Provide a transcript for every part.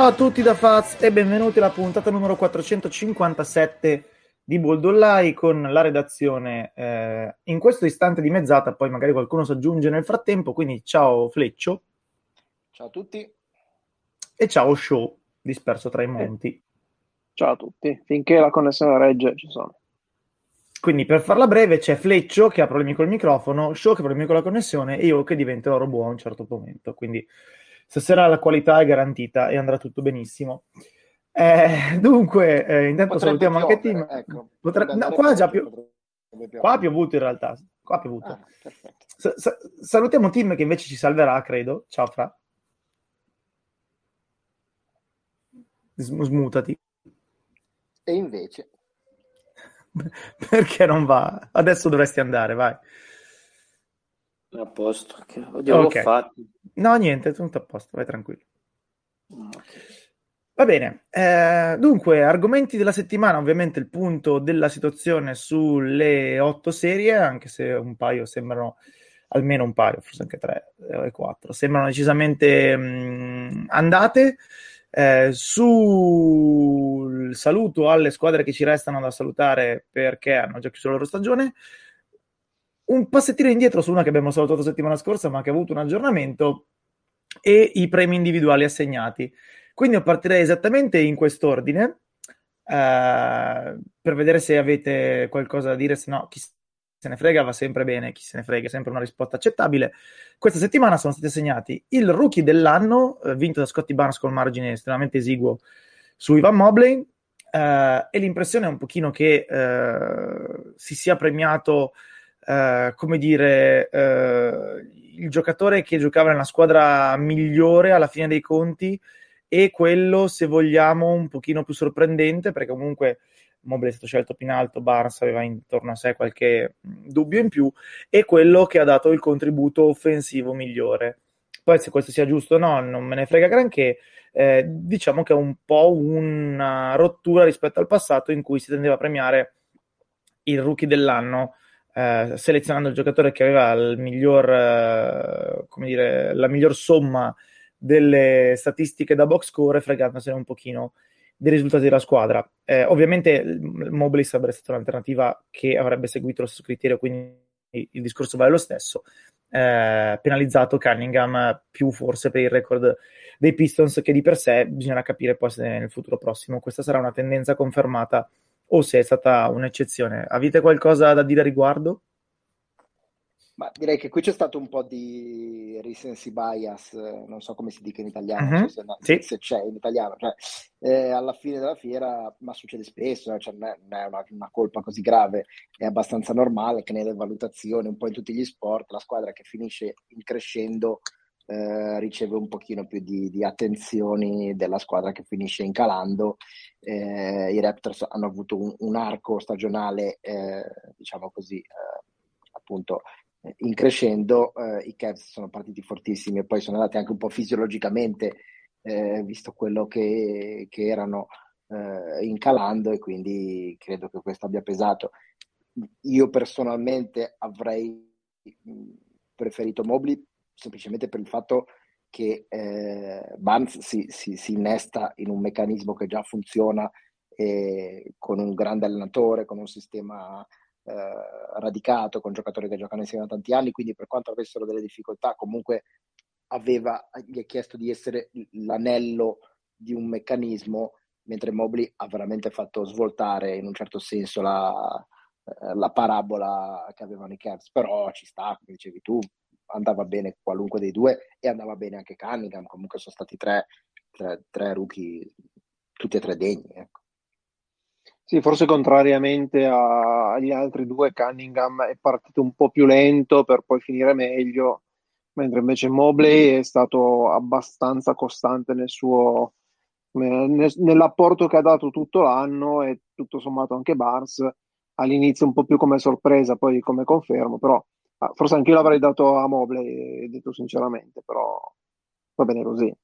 Ciao a tutti da Faz e benvenuti alla puntata numero 457 di Boldollai con la redazione eh, in questo istante di mezzata, poi magari qualcuno si aggiunge nel frattempo, quindi ciao Fleccio. Ciao a tutti. E ciao Show, disperso tra i monti. Ciao a tutti, finché la connessione regge ci sono. Quindi per farla breve c'è Fleccio che ha problemi col microfono, Show che ha problemi con la connessione e io che diventerò robot a un certo momento. Quindi stasera la qualità è garantita e andrà tutto benissimo. Eh, dunque, eh, intanto Potrebbe salutiamo anche piovere, Tim. ecco. Potre- no, qua, già più... qua ha piovuto in realtà. Qua ha piovuto. Ah, perfetto. Sa- sa- salutiamo Tim che invece ci salverà, credo. Ciao Fra. Sm- smutati. E invece, Perché non va? Adesso dovresti andare, vai. A posto, che oddio, Ok. l'ho fatto. No, niente, tutto a posto, vai tranquillo. Ah. Va bene, eh, dunque, argomenti della settimana, ovviamente il punto della situazione sulle otto serie, anche se un paio sembrano, almeno un paio, forse anche tre eh, e quattro, sembrano decisamente mh, andate. Eh, sul saluto alle squadre che ci restano da salutare perché hanno già chiuso la loro stagione, un passettino indietro su una che abbiamo salutato settimana scorsa, ma che ha avuto un aggiornamento, e i premi individuali assegnati. Quindi io partirei esattamente in quest'ordine eh, per vedere se avete qualcosa da dire, se no chi se ne frega va sempre bene, chi se ne frega è sempre una risposta accettabile. Questa settimana sono stati assegnati il rookie dell'anno, eh, vinto da Scotty Barnes con margine estremamente esiguo su Ivan Mobley, eh, e l'impressione è un pochino che eh, si sia premiato, eh, come dire, eh, il giocatore che giocava nella squadra migliore alla fine dei conti e quello, se vogliamo, un pochino più sorprendente, perché comunque Mobley è stato scelto più in alto, Barnes aveva intorno a sé qualche mh, dubbio in più, e quello che ha dato il contributo offensivo migliore. Poi se questo sia giusto o no, non me ne frega granché, eh, diciamo che è un po' una rottura rispetto al passato in cui si tendeva a premiare il rookie dell'anno eh, selezionando il giocatore che aveva miglior, eh, dire, la miglior somma delle statistiche da box score e fregandosene un pochino dei risultati della squadra. Eh, ovviamente Mobley sarebbe stata un'alternativa che avrebbe seguito lo stesso criterio, quindi il discorso vale lo stesso. Eh, penalizzato Cunningham più forse per il record dei Pistons che di per sé bisognerà capire poi se nel futuro prossimo questa sarà una tendenza confermata o se è stata un'eccezione. Avete qualcosa da dire a riguardo? ma direi che qui c'è stato un po' di recency bias, non so come si dica in italiano, so se, no- sì. se c'è in italiano, cioè, eh, alla fine della fiera, ma succede spesso, eh, cioè, non è, non è una, una colpa così grave, è abbastanza normale che nelle valutazioni, un po' in tutti gli sport, la squadra che finisce in crescendo eh, riceve un pochino più di, di attenzioni della squadra che finisce in calando. Eh, I Raptors hanno avuto un, un arco stagionale, eh, diciamo così, eh, appunto eh, in crescendo, i Cavs sono partiti fortissimi e poi sono andati anche un po' fisiologicamente, visto quello che, che erano incalando e quindi credo che questo abbia pesato. Io personalmente avrei mh, preferito Mobley semplicemente per il fatto che eh, Barnes si, si, si innesta in un meccanismo che già funziona eh, con un grande allenatore, con un sistema eh, radicato, con giocatori che giocano insieme da tanti anni, quindi per quanto avessero delle difficoltà, comunque aveva, gli è chiesto di essere l'anello di un meccanismo, mentre Mobley ha veramente fatto svoltare in un certo senso la, eh, la parabola che avevano i Cavs, però ci sta, come dicevi tu, andava bene qualunque dei due e andava bene anche Cunningham, comunque sono stati tre, tre, tre rookie, tutti e tre degni, ecco. Sì, forse contrariamente a- agli altri due, Cunningham è partito un po' più lento per poi finire meglio, mentre invece Mobley è stato abbastanza costante nel suo, nel- nell'apporto che ha dato tutto l'anno e tutto sommato anche Barnes all'inizio un po' più come sorpresa, poi come confermo, però forse anch'io l'avrei dato a Mobley, detto sinceramente, però va bene così.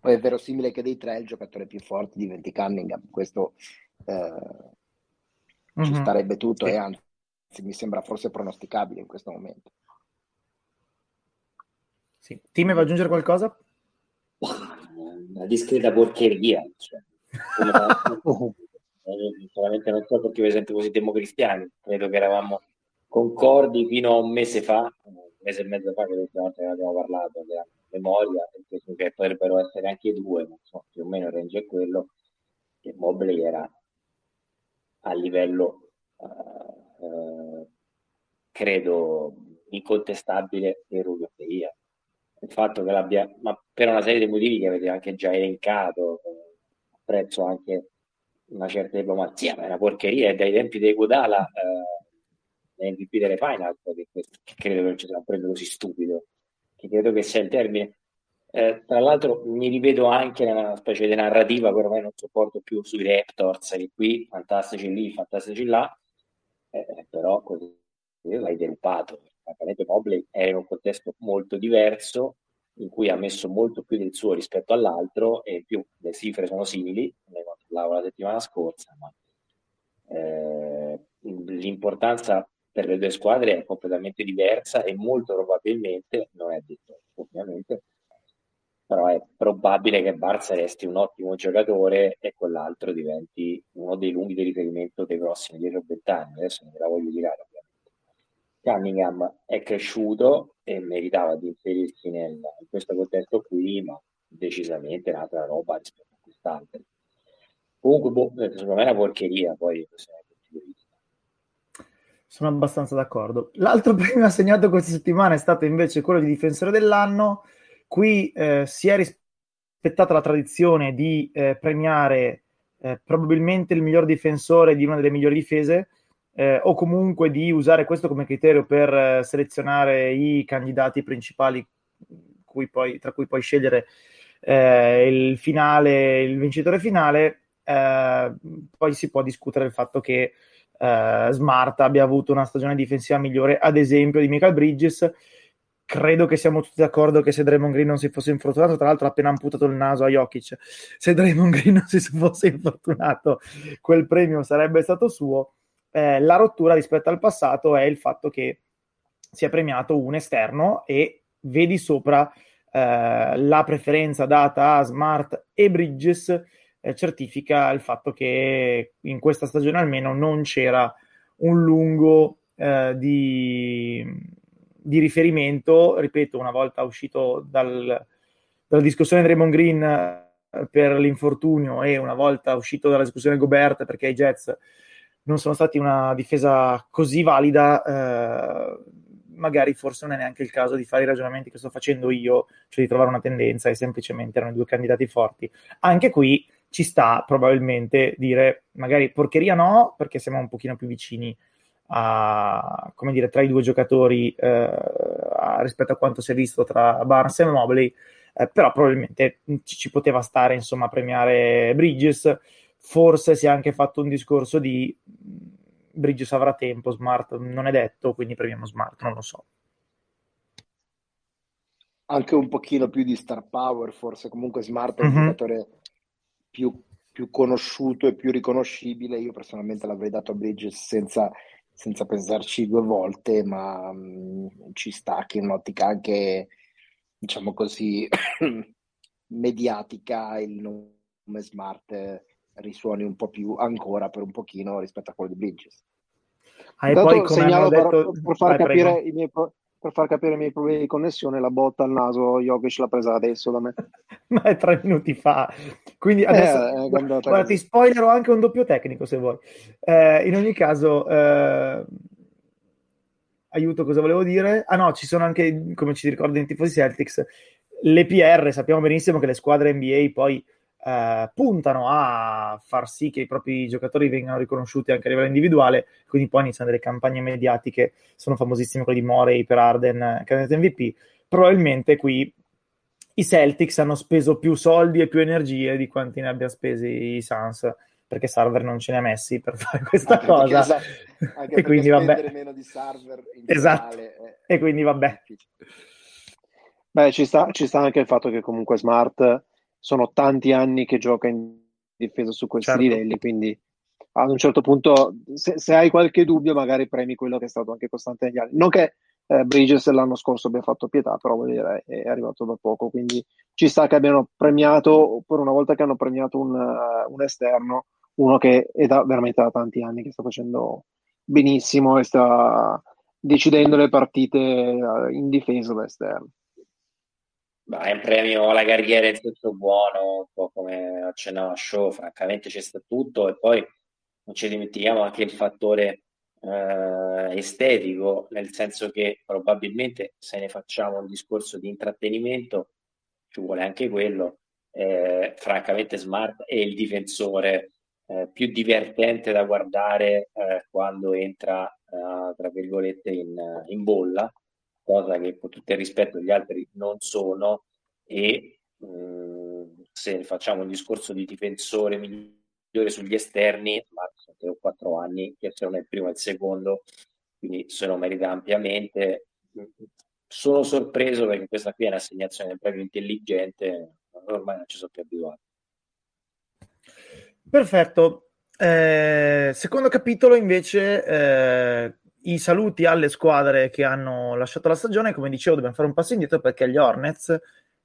Poi è verosimile che dei tre il giocatore più forte diventi Cunningham, questo eh, ci Mhm. starebbe tutto Sì. e anzi mi sembra forse pronosticabile in questo momento. Sì. Tim, vuoi aggiungere qualcosa? una discreta porcheria. Cioè, solamente non so perché per esempio così democristiani, credo che eravamo concordi fino a un mese fa, un mese e mezzo fa che che abbiamo parlato della memoria, che potrebbero essere anche due, ma insomma, più o meno il range è quello, che Mobley era a livello uh, uh, credo incontestabile per Rubio Feia. Il fatto che l'abbia, ma per una serie di motivi che avete anche già elencato, apprezzo anche una certa diplomazia, ma è una porcheria, e dai tempi dei Godala eh, MVP delle final, che, che credo che ci sia un premio così stupido, che credo che sia il termine. Eh, tra l'altro mi rivedo anche nella specie di narrativa che ormai non sopporto più sui Raptors, che qui fantastici lì, fantastici là, eh, però così l'hai derubato. Francamente Mobley era in un contesto molto diverso, in cui ha messo molto più del suo rispetto all'altro e in più le cifre sono simili, parlavo la settimana scorsa, ma eh, l'importanza per le due squadre è completamente diversa e molto probabilmente, non è detto ovviamente, però è probabile che Barça resti un ottimo giocatore e quell'altro diventi uno dei lunghi di riferimento dei prossimi 10 o 20 anni. Adesso non me la voglio tirare ovviamente. Cunningham è cresciuto e meritava di inserirsi nel, in questo contesto qui, ma decisamente un'altra roba rispetto a quest'altro. Comunque, boh, eh, secondo me è una porcheria, poi sono abbastanza d'accordo. L'altro premio assegnato questa settimana è stato invece quello di difensore dell'anno. Qui eh, si è rispettata la tradizione di eh, premiare eh, probabilmente il miglior difensore di una delle migliori difese eh, o comunque di usare questo come criterio per eh, selezionare i candidati principali cui poi, tra cui poi scegliere il finale, il vincitore finale. Poi si può discutere del fatto che Smart abbia avuto una stagione difensiva migliore, ad esempio, di Michael Bridges credo che siamo tutti d'accordo che se Draymond Green non si fosse infortunato, tra l'altro ha appena amputato il naso a Jokic, se Draymond Green non si fosse infortunato, quel premio sarebbe stato suo. Eh, la rottura rispetto al passato è il fatto che sia premiato un esterno e vedi sopra eh, la preferenza data a Smart e Bridges eh, certifica il fatto che in questa stagione almeno non c'era un lungo eh, di di riferimento, ripeto, una volta uscito dal, dalla discussione Draymond Green eh, per l'infortunio e una volta uscito dalla discussione Gobert perché i Jets non sono stati una difesa così valida, eh, magari forse non è neanche il caso di fare i ragionamenti che sto facendo io, cioè di trovare una tendenza e semplicemente erano i due candidati forti. Anche qui ci sta probabilmente dire magari porcheria no, perché siamo un pochino più vicini a, come dire, tra i due giocatori eh, rispetto a quanto si è visto tra Barnes e Mobley, eh, però probabilmente ci, ci, poteva stare insomma a premiare Bridges. Forse si è anche fatto un discorso di Bridges avrà tempo, Smart non è detto, quindi premiamo Smart, non lo so. Anche un pochino più di star power, forse comunque Smart è un mm-hmm. giocatore più, più conosciuto e più riconoscibile. Io personalmente l'avrei dato a Bridges senza senza pensarci due volte, ma mh, mm, ci sta che in un'ottica anche, diciamo così, mediatica il nome Smart risuoni un po' più ancora per un pochino rispetto a quello di Bridges. Ah, e poi, come segnalo detto... per, per, far capire i miei, per far capire i miei problemi di connessione, la botta al naso Jokic l'ha presa adesso da me. Ma è tre minuti fa. Quindi adesso eh, guarda, guarda, ti spoilerò anche un doppio tecnico se vuoi. Eh, in ogni caso, eh, aiuto, cosa volevo dire? Ah no, ci sono anche, come ci ricordano i tifosi Celtics, le PR, sappiamo benissimo che le squadre NBA poi eh, puntano a far sì che i propri giocatori vengano riconosciuti anche a livello individuale, quindi poi iniziano delle campagne mediatiche, sono famosissime quelle di Morey per Arden, candidato MVP. Probabilmente qui i Celtics hanno speso più soldi e più energie di quanti ne abbia spesi i Suns perché Server non ce ne ha messi per fare questa anche cosa. perché, anche e quindi vabbè. meno di server esatto. è... e quindi vabbè. beh ci sta, ci sta anche il fatto che comunque Smart sono tanti anni che gioca in difesa su questi certo. livelli, quindi ad un certo punto, se, se, hai qualche dubbio, magari premi quello che è stato anche costante negli anni. Non che eh, Bridges l'anno scorso abbia fatto pietà, però vuol dire è, arrivato da poco, quindi ci sta che abbiano premiato, per una volta che hanno premiato un, uh, un esterno, uno che è da, veramente da tanti anni che sta facendo benissimo e sta decidendo le partite uh, in difesa da esterno. Beh, è un premio alla carriera in senso buono, un po' come accennava Show, francamente c'è stato tutto e poi non ci dimentichiamo anche il fattore eh, estetico, nel senso che probabilmente se ne facciamo un discorso di intrattenimento, ci vuole anche quello. Eh, francamente, Smart è il difensore eh, più divertente da guardare eh, quando entra, eh, tra virgolette, in, in, bolla, cosa che con tutto il rispetto gli altri non sono. E mh, mm, se facciamo un discorso di difensore migliore sugli esterni, ma sono 3 o 4 anni che se non è il primo e il secondo, quindi se lo merita ampiamente. Sono sorpreso perché questa qui è un'assegnazione proprio intelligente, ormai non ci sono più abituato. Perfetto. Eh, secondo capitolo invece eh, i saluti alle squadre che hanno lasciato la stagione, come dicevo dobbiamo fare un passo indietro perché gli Hornets,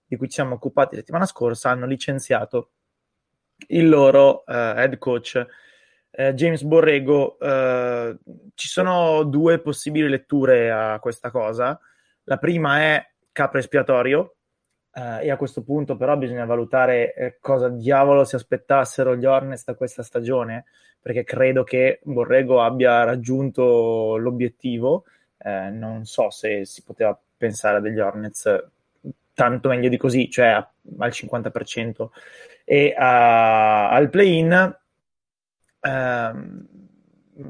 di cui ci siamo occupati la settimana scorsa, hanno licenziato il loro eh, head coach eh, James Borrego. Eh, ci sono due possibili letture a questa cosa. La prima è capro espiatorio, e a questo punto però bisogna valutare eh, cosa diavolo si aspettassero gli Hornets da questa stagione, perché credo che Borrego abbia raggiunto l'obiettivo. Eh, non so se si poteva pensare a degli Hornets tanto meglio di così, cioè al 50% e a, al play-in. Ehm,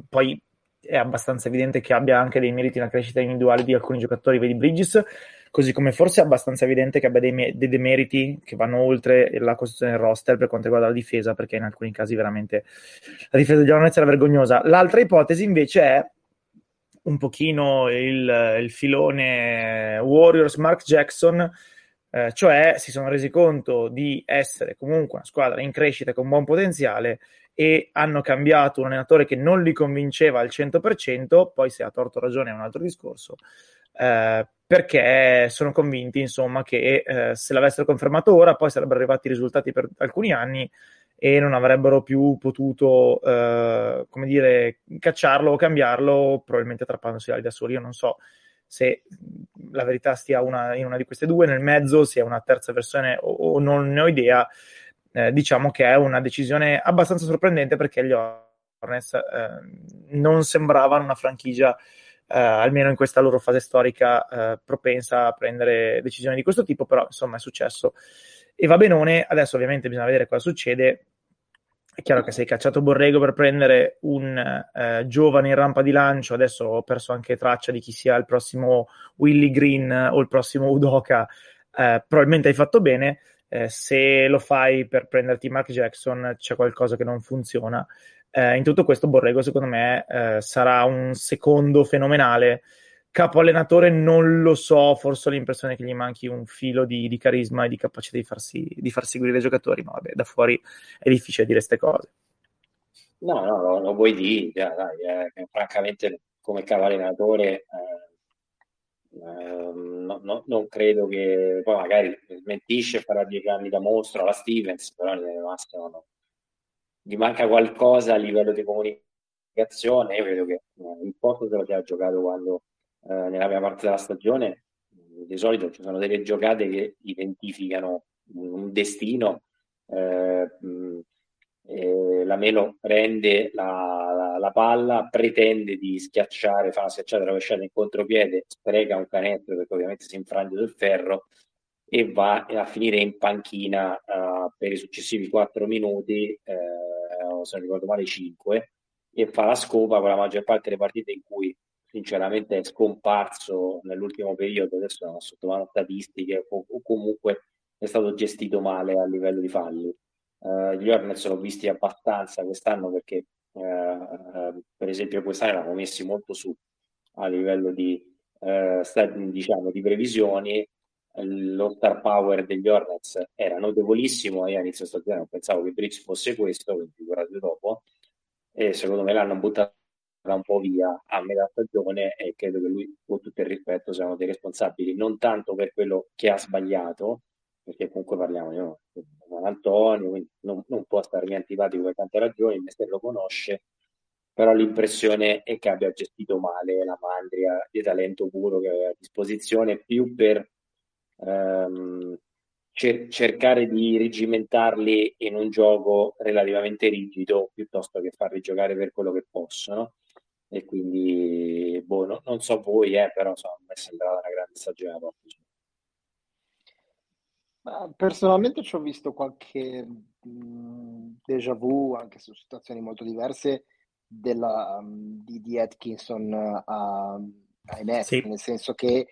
poi è abbastanza evidente che abbia anche dei meriti nella crescita individuale di alcuni giocatori, vedi Bridges, così come forse è abbastanza evidente che abbia dei, me- dei demeriti che vanno oltre la costruzione del roster per quanto riguarda la difesa, perché in alcuni casi veramente la difesa degli Hornets era vergognosa. L'altra ipotesi invece è un pochino il, il filone Warriors Mark Jackson eh, cioè si sono resi conto di essere comunque una squadra in crescita con buon potenziale e hanno cambiato un allenatore che non li convinceva al 100%, poi se ha torto ragione è un altro discorso, eh, perché sono convinti insomma che eh, se l'avessero confermato ora poi sarebbero arrivati i risultati per alcuni anni e non avrebbero più potuto, eh, come dire, cacciarlo o cambiarlo, probabilmente trappandosi da soli, io non so se la verità stia una, in una di queste due, nel mezzo sia una terza versione o, o non ne ho idea, eh, diciamo che è una decisione abbastanza sorprendente perché gli Hornets eh, non sembravano una franchigia, eh, almeno in questa loro fase storica, eh, propensa a prendere decisioni di questo tipo, però insomma è successo e va benone, adesso ovviamente bisogna vedere cosa succede è chiaro che se hai cacciato Borrego per prendere un eh, giovane in rampa di lancio, adesso ho perso anche traccia di chi sia il prossimo Willy Green o il prossimo Udoka, eh, probabilmente hai fatto bene. Eh, se lo fai per prenderti Mark Jackson, c'è qualcosa che non funziona. Eh, in tutto questo, Borrego, secondo me, eh, sarà un secondo fenomenale capo allenatore non lo so, forse ho l'impressione che gli manchi un filo di, di carisma e di capacità di, farsi, di far seguire i giocatori, ma vabbè, da fuori è difficile dire queste cose. No, no, lo, lo vuoi dire, dai, eh, francamente come capo allenatore eh, eh, no, no, non credo che poi magari smentisce farà dieci anni da mostro alla Stevens, però nelle massimo no. Gli manca qualcosa a livello di comunicazione, io credo che eh, il posto se lo sia giocato quando eh, nella prima parte della stagione, di solito ci sono delle giocate che identificano un destino. Eh, la Melo prende la, la, la, palla, pretende di schiacciare, fa una schiacciata rovesciata in contropiede, spreca un canestro perché ovviamente si infrange sul ferro e va a finire in panchina uh, per i successivi 4 minuti, uh, se non ricordo male 5, e fa la scopa con la maggior parte delle partite in cui sinceramente è scomparso nell'ultimo periodo, adesso non sotto mano statistiche, o, o, comunque è stato gestito male a livello di falli. Uh, gli Hornets l'ho visti abbastanza quest'anno perché per esempio quest'anno l'hanno messi molto su a livello di, diciamo, di previsioni lo star power degli Hornets era notevolissimo e all'inizio stagione non pensavo che Bridge fosse questo, quindi figurate dopo. E secondo me l'hanno buttato un po' via a metà stagione e credo che lui, con tutto il rispetto, sia uno dei responsabili, non tanto per quello che ha sbagliato, perché comunque parliamo di no, Antonio, quindi non, non può starmi antipatico per tante ragioni, il mestiere lo conosce, però l'impressione è che abbia gestito male la mandria di talento puro che aveva a disposizione più per ehm, cer- cercare di rigimentarli in un gioco relativamente rigido piuttosto che farli giocare per quello che possono e quindi boh, no, non so voi eh, però insomma, mi è sembrata una grande stagione Personalmente ci ho visto qualche mh, déjà vu anche su situazioni molto diverse della, di, di Atkinson a, a Inex, sì. nel senso che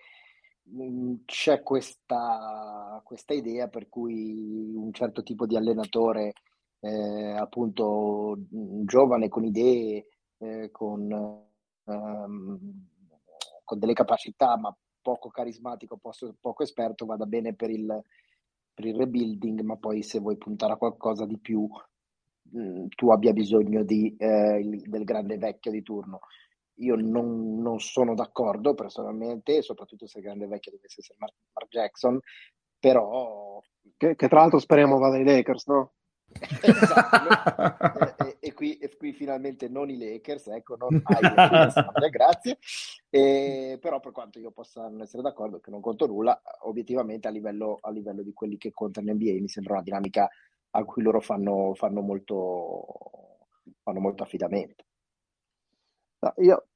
c'è questa, questa, idea per cui un certo tipo di allenatore, eh, appunto giovane, con idee, eh, con, um, con, delle capacità, ma poco carismatico, poco, poco esperto, vada bene per il, per il rebuilding, ma poi se vuoi puntare a qualcosa di più Mm, tu abbia bisogno di, eh, il, del grande vecchio di turno. Io non, non, sono d'accordo personalmente, soprattutto se il grande vecchio dovesse essere Mark, Mark Jackson, però... Che, che, tra l'altro speriamo vada ai Lakers, no? esatto, e, e, qui, e, qui, finalmente non i Lakers, ecco, non ai Lakers, grazie. E, però per quanto io possa non essere d'accordo, che non conto nulla, obiettivamente a livello, a livello di quelli che contano in NBA mi sembra una dinamica a cui loro fanno, fanno, molto, fanno molto affidamento. Io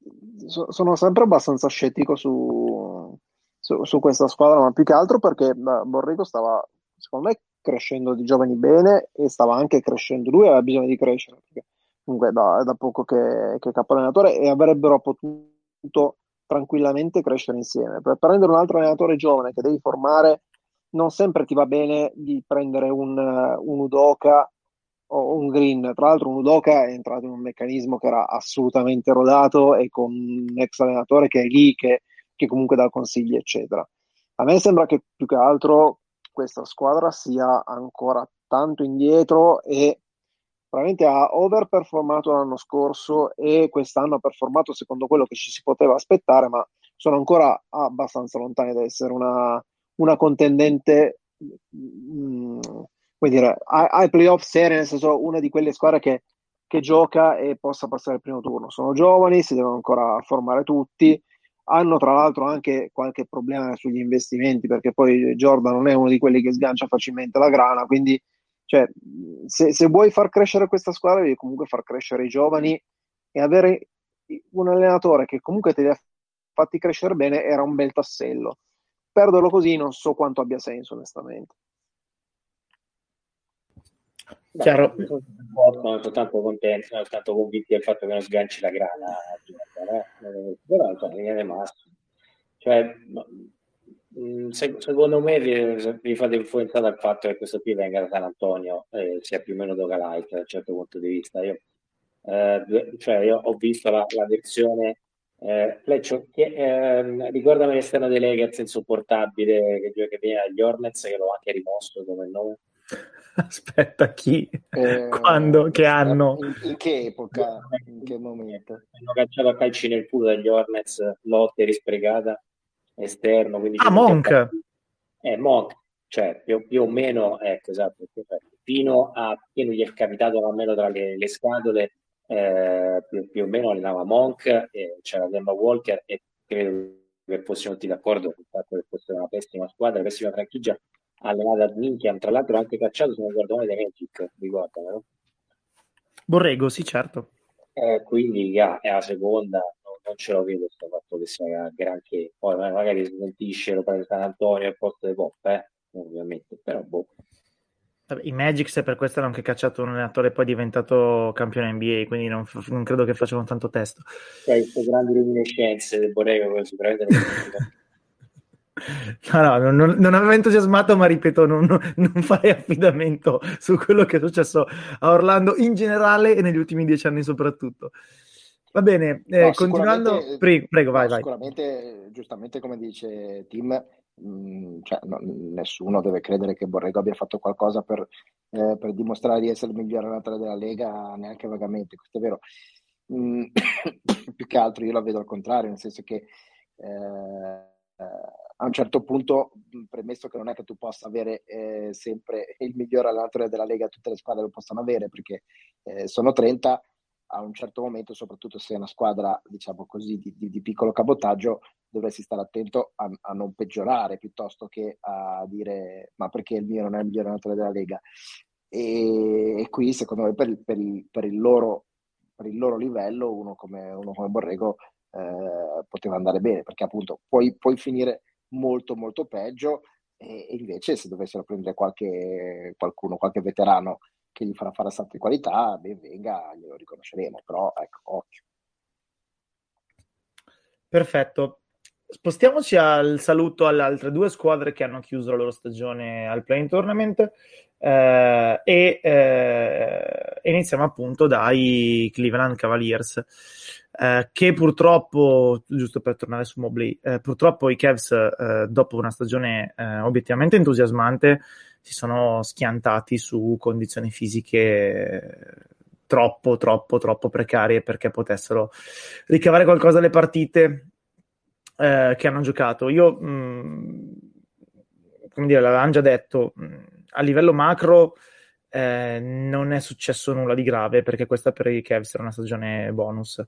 sono sempre abbastanza scettico su, su, su, questa squadra, ma più che altro perché Borrego stava, secondo me, crescendo di giovani bene e stava anche crescendo. Lui aveva bisogno di crescere, perché comunque da, da poco che, che capo allenatore e avrebbero potuto tranquillamente crescere insieme. Per prendere un altro allenatore giovane che devi formare non sempre ti va bene di prendere un, un Udoka o un Green. Tra l'altro, un Udoka è entrato in un meccanismo che era assolutamente rodato e con un ex allenatore che è lì, che, che comunque dà consigli, eccetera. A me sembra che più che altro questa squadra sia ancora tanto indietro e probabilmente ha overperformato l'anno scorso e quest'anno ha performato secondo quello che ci si poteva aspettare, ma sono ancora abbastanza lontani da essere una, una contendente mh, mm, come dire, ai playoff serie, nel senso una di quelle squadre che, che, gioca e possa passare il primo turno. Sono giovani, si devono ancora formare tutti, hanno tra l'altro anche qualche problema sugli investimenti perché poi Jordan non è uno di quelli che sgancia facilmente la grana, quindi cioè, se, se vuoi far crescere questa squadra devi comunque far crescere i giovani e avere un allenatore che comunque te li ha fatti crescere bene era un bel tassello perderlo così non so quanto abbia senso, onestamente. Chiaro. Sono soltanto contenti, sono soltanto convinti del fatto che non sganci la grana eh? però insomma, linea di massimo. Cioè, mm, secondo me vi, fate influenzare dal fatto che questo qui venga da San Antonio e sia più o meno localite da un certo punto di vista. Io, eh, cioè, io ho visto la, la versione eh, Fleccio, che, eh, ricordami l'esterno dei Lakers insopportabile che gioca che viene agli Hornets che l'ho anche rimosso come nome. Aspetta, chi? Eh, Quando? Che anno? In, in, che epoca? In che momento? Hanno cacciato a calci nel culo dagli Hornets, lotte risprecata, esterno. Quindi ah, Monk! Eh, Monk, cioè più, più, o meno, ecco, esatto, fino a che non gli è capitato almeno tra le, le scatole eh, più, più, o meno allenava Monk, e c'era Demba Walker e credo che fossimo tutti d'accordo sul fatto che fosse una pessima squadra, una pessima franchigia allenata a Minchian, tra l'altro anche cacciato se non guardone dei Magic, ricordano, no? Borrego, sì, certo. Eh, quindi yeah, è la seconda, non, non, ce lo vedo questo fatto che sia granché. Poi magari smentisce lo prende San Antonio al posto di Pop, eh? ovviamente, però boh. I Magic per questo hanno anche cacciato un allenatore poi diventato campione NBA, quindi non, non credo che facciano tanto testo. Cioè, queste grandi luminescenze del Borrego sicuramente No, no, non, non, avevo entusiasmato, ma ripeto, non, non, farei affidamento su quello che è successo a Orlando in generale e negli ultimi dieci anni soprattutto. Va bene, eh, no, continuando, prego, prego vai, no, vai. Sicuramente, giustamente come dice Tim, Mm, cioè, no, nessuno deve credere che Borrego abbia fatto qualcosa per, eh, per, dimostrare di essere il miglior allenatore della Lega, neanche vagamente, questo è vero. Mm, più che altro io la vedo al contrario, nel senso che eh, a un certo punto, premesso che non è che tu possa avere eh, sempre il miglior allenatore della Lega, tutte le squadre lo possono avere perché eh, sono 30, a un certo momento, soprattutto se è una squadra, diciamo così, di, di, di piccolo cabotaggio, dovresti stare attento a, a, non peggiorare piuttosto che a dire ma perché il mio non è il miglior allenatore della Lega. E, e qui, secondo me, per, per, il, per, il loro, per, il, loro, livello, uno come, uno come Borrego eh, poteva andare bene, perché appunto puoi, puoi finire molto molto peggio e, invece se dovessero prendere qualche, qualcuno, qualche veterano che gli farà fare salto di qualità, ben venga, glielo riconosceremo, però ecco, occhio. Perfetto. Spostiamoci al saluto alle altre due squadre che hanno chiuso la loro stagione al Play Tournament eh, e eh, iniziamo appunto dai Cleveland Cavaliers eh, che purtroppo, giusto per tornare su Mobley, eh, purtroppo i Cavs eh, dopo una stagione eh, obiettivamente entusiasmante si sono schiantati su condizioni fisiche troppo, troppo, troppo precarie perché potessero ricavare qualcosa dalle partite eh, che hanno giocato. Io, mh, mm, come dire, l'avevamo già detto, mh, mm, a livello macro eh, non è successo nulla di grave perché questa per i Cavs era una stagione bonus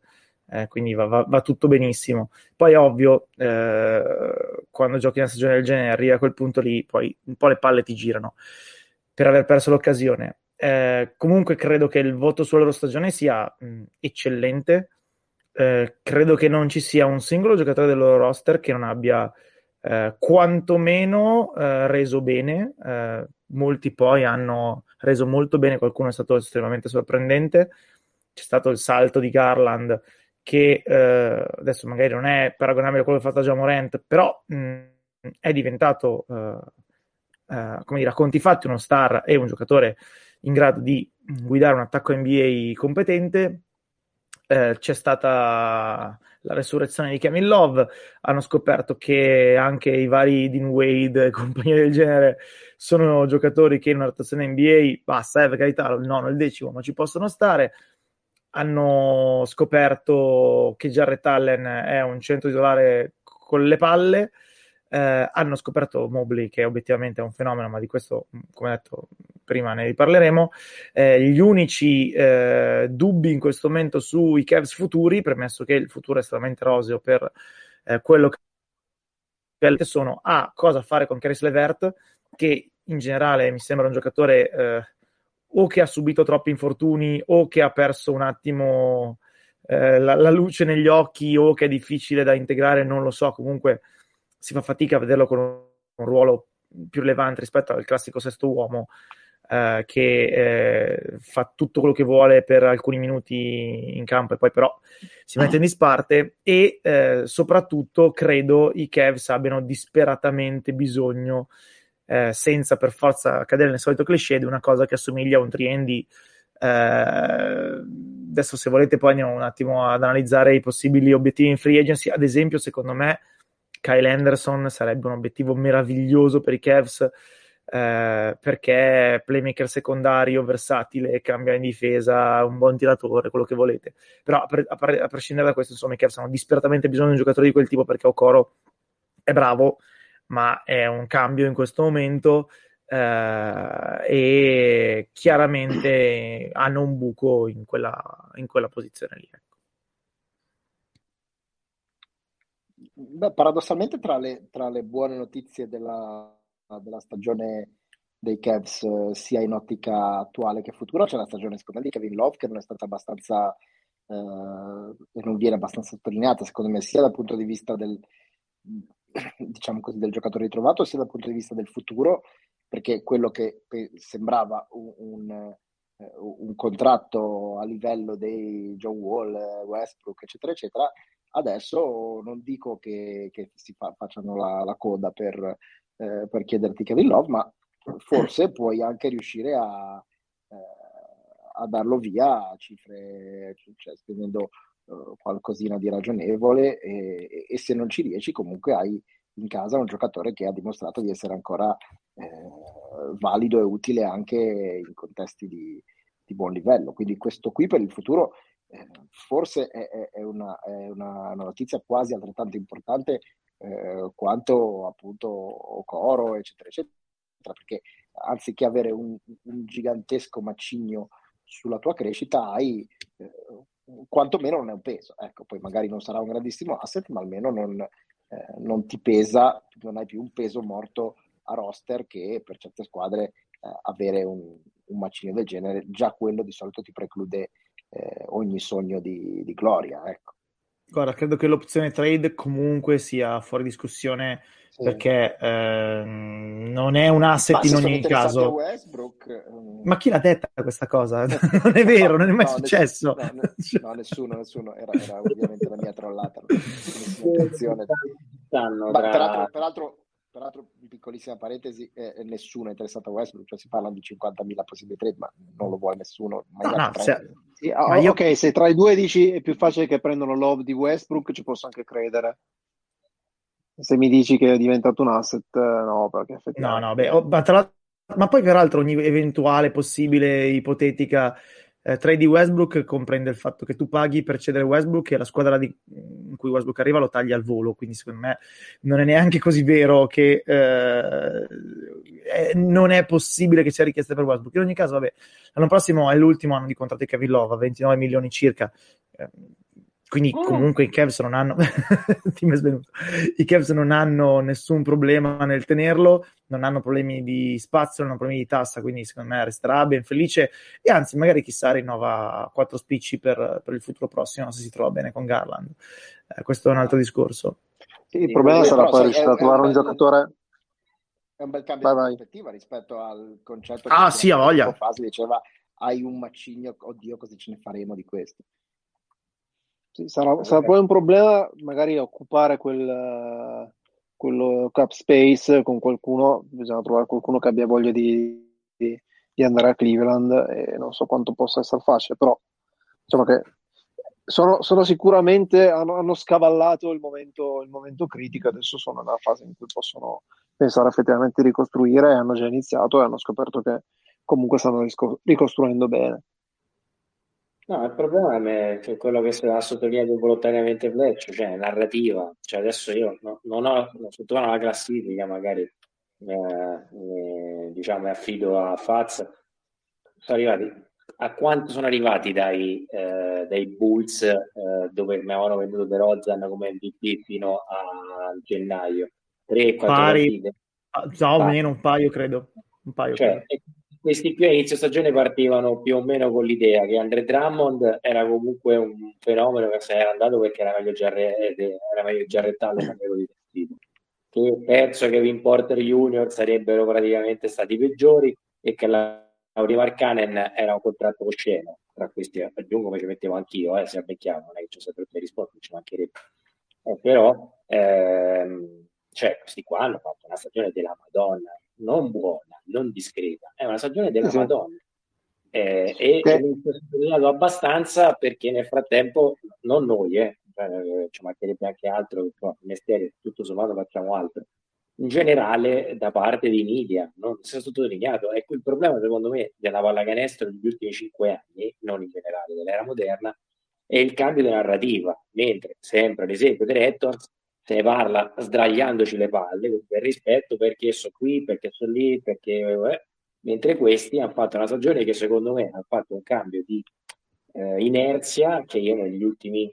eh, quindi va, va, va, tutto benissimo. Poi, ovvio, eh, quando giochi una stagione del genere, arrivi a quel punto lì, poi un po' le palle ti girano per aver perso l'occasione. Eh, comunque, credo che il voto sulla loro stagione sia mh, eccellente. Eh, credo che non ci sia un singolo giocatore del loro roster che non abbia eh, quantomeno eh, reso bene. molti poi hanno reso molto bene, qualcuno è stato estremamente sorprendente. C'è stato il salto di Garland che eh, adesso magari non è paragonabile a quello che ha fatto già Morant, però mh, è diventato, eh, eh, come dire, a conti fatti uno star e un giocatore in grado di guidare un attacco NBA competente. Eh, c'è stata la resurrezione di Kevin Love, hanno scoperto che anche i vari Dean Wade e compagnie del genere sono giocatori che in una rotazione NBA basta, eh, per carità, il nono, il decimo, ma ci possono stare hanno scoperto che Jarrett Allen è un centro titolare con le palle, eh, hanno scoperto Mobley che obiettivamente è un fenomeno, ma di questo, come detto prima, ne riparleremo. Eh, gli unici eh, dubbi in questo momento sui Cavs futuri, premesso che il futuro è estremamente roseo per eh, quello che sono a cosa fare con Caris Levert, che in generale mi sembra un giocatore eh, o che ha subito troppi infortuni o che ha perso un attimo eh, la, la, luce negli occhi o che è difficile da integrare, non lo so, comunque si fa fatica a vederlo con un, ruolo più rilevante rispetto al classico sesto uomo eh, che eh, fa tutto quello che vuole per alcuni minuti in campo e poi però si mette in disparte. E eh, soprattutto credo i Cavs abbiano disperatamente bisogno eh, senza per forza cadere nel solito cliché di una cosa che assomiglia a un triendi. Eh, adesso, se volete, poi andiamo un attimo ad analizzare i possibili obiettivi in free agency. Ad esempio, secondo me, Kyle Anderson sarebbe un obiettivo meraviglioso per i Cavs. Eh, perché playmaker secondario, versatile, cambia in difesa, un buon tiratore, quello che volete. Però a, pre- a, pre- a prescindere da questo, insomma, i Cavs hanno disperatamente bisogno di un giocatore di quel tipo perché Okoro è bravo, ma è un cambio in questo momento eh, e chiaramente hanno un buco in quella, in quella posizione lì. Ecco. Beh, paradossalmente tra le, tra le, buone notizie della, della stagione dei Cavs sia in ottica attuale che futura c'è la stagione secondo me di Kevin Love che non è stata abbastanza eh, non viene abbastanza sottolineata secondo me sia dal punto di vista del, diciamo così, del giocatore ritrovato, sia dal punto di vista del futuro, perché quello che sembrava un, un, eh, un contratto a livello dei John Wall, Westbrook, eccetera, eccetera, adesso non dico che, che si fa, facciano la, la coda per, eh, per, chiederti Kevin Love, ma forse puoi anche riuscire a, eh, a darlo via a cifre, cioè spendendo eh, qualcosina di ragionevole e, e, se non ci riesci comunque hai in casa un giocatore che ha dimostrato di essere ancora eh, valido e utile anche in contesti di, di, buon livello. Quindi questo qui per il futuro eh, forse è, è, una, è una, una, notizia quasi altrettanto importante eh, quanto appunto Coro, eccetera, eccetera, perché anziché avere un, un gigantesco macigno sulla tua crescita, hai eh, quantomeno non è un peso. Ecco, poi magari non sarà un grandissimo asset, ma almeno non, eh, non ti pesa, non hai più un peso morto a roster che per certe squadre eh, avere un, un, macigno del genere, già quello di solito ti preclude eh, ogni sogno di, di gloria. Ecco. Guarda, credo che l'opzione trade comunque sia fuori discussione sì. perché eh, non è un asset in ogni caso. Westbrook, um... Ma chi l'ha detta questa cosa? non è vero, non è mai no, successo. Nessuno, no, no, nessuno, nessuno. Era, era ovviamente la mia trollata. Nessuna Ma, peraltro, peraltro Peraltro, piccolissima parentesi, eh, nessuno è interessato a Westbrook, cioè si parla di 50.000 possibili trade, ma non lo vuole nessuno. No, no, se... sì, oh, io... Ok, se tra i due dici è più facile che prendano Love di Westbrook, ci posso anche credere. Se mi dici che è diventato un asset, eh, no, perché effettivamente... No, no, beh, oh, ma, tra... ma poi peraltro ogni eventuale, possibile, ipotetica eh, trade di Westbrook comprende il fatto che tu paghi per cedere Westbrook e la squadra di, in cui Westbrook arriva lo taglia al volo, quindi secondo me non è neanche così vero che eh, è, non è possibile che sia richiesta per Westbrook. In ogni caso, vabbè, l'anno prossimo è l'ultimo anno di contratto di Kevin Love, a 29 milioni circa. Eh, quindi oh. comunque i Cavs non hanno i Cavs non hanno nessun problema nel tenerlo, non hanno problemi di spazio, non hanno problemi di tassa, quindi secondo me resterà ben felice e anzi magari chissà rinnova quattro spicci per, per il futuro prossimo se si trova bene con Garland. Eh, questo è un altro discorso. Sì, il problema sarà poi riuscire a trovare un giocatore è un bel cambio vai, di prospettiva rispetto al concetto che ah, sì, ha voglia. Fasi diceva hai un macigno, oddio cosa ce ne faremo di questo. Sì, sarà, sarà, poi un problema magari occupare quel, quello cap space con qualcuno, bisogna trovare qualcuno che abbia voglia di, di, di, andare a Cleveland e non so quanto possa essere facile, però diciamo che sono, sono sicuramente, hanno, hanno scavallato il momento, il momento, critico, adesso sono nella fase in cui possono pensare effettivamente di ricostruire, hanno già iniziato e hanno scoperto che comunque stanno ricostruendo bene. No, il problema è che quello che ha sottolineato volontariamente Fletch, cioè narrativa. Cioè adesso io no, non ho sottovalutato la classifica, magari eh, eh, diciamo affido a Faz. Sono arrivati a quanto sono arrivati dai, eh, dai Bulls eh, dove mi avevano venduto De Rozan come MVP fino a gennaio? 3-4 partite? No, meno un paio credo. Un paio, cioè, credo questi qui a inizio stagione partivano più o meno con l'idea che Andre Drummond era comunque un fenomeno che se era andato perché era meglio Jarrett Allen che penso che Kevin Porter Junior sarebbero praticamente stati peggiori e che la Lauri Markkanen era un contratto osceno tra questi aggiungo come ci mettevo anch'io eh, se abbecchiamo non è che sono sempre le risposte ci mancherebbe. Eh, però ehm, cioè questi qua hanno fatto una stagione della Madonna non buona, non discreta, è una stagione della esatto. Madonna. Eh, e okay. mi sono sottolineato abbastanza perché nel frattempo, non noi, eh, cioè, ci mancherebbe anche altro, il mestiere, tutto sommato facciamo altro. In generale, da parte dei media, non si è sottolineato. Ecco, il problema, secondo me, della pallacanestro degli ultimi cinque anni, non in generale dell'era moderna, è il cambio di narrativa. Mentre, sempre ad esempio dei Raptors, se ne parla sdraiandoci le palle, per rispetto perché sono qui, perché sono lì, perché... Eh, mentre questi hanno fatto una stagione che secondo me ha fatto un cambio di eh, inerzia che io negli ultimi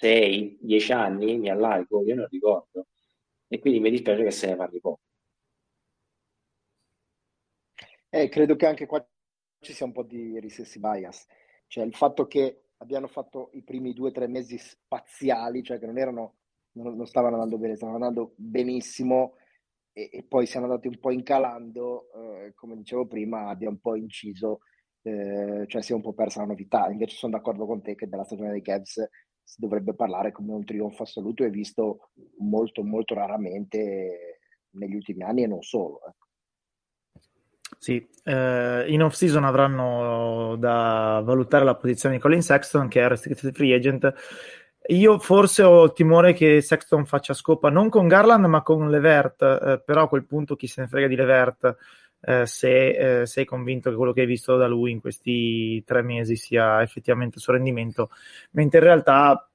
6-10 anni mi allargo, io non ricordo. E quindi mi dispiace che se ne parli poco. Eh, credo che anche qua ci sia un po' di recessi bias, cioè il fatto che abbiano fatto i primi due o tre mesi spaziali, cioè che non erano non, non stavano andando bene, stavano andando benissimo e, e poi siamo andati un po' incalando, eh, come dicevo prima, abbia un po' inciso, eh, cioè si è un po' persa la novità. Invece sono d'accordo con te che della stagione dei Cavs si dovrebbe parlare come un trionfo assoluto e visto molto molto raramente negli ultimi anni e non solo. Ecco. Sì, eh, in off season avranno da valutare la posizione di Colin Sexton che è restricted free agent io forse ho il timore che Sexton faccia scopa non con Garland ma con Levert, eh, però a quel punto chi se ne frega di Levert. eh, se eh, sei convinto che quello che hai visto da lui in questi tre mesi sia effettivamente il suo rendimento, mentre in realtà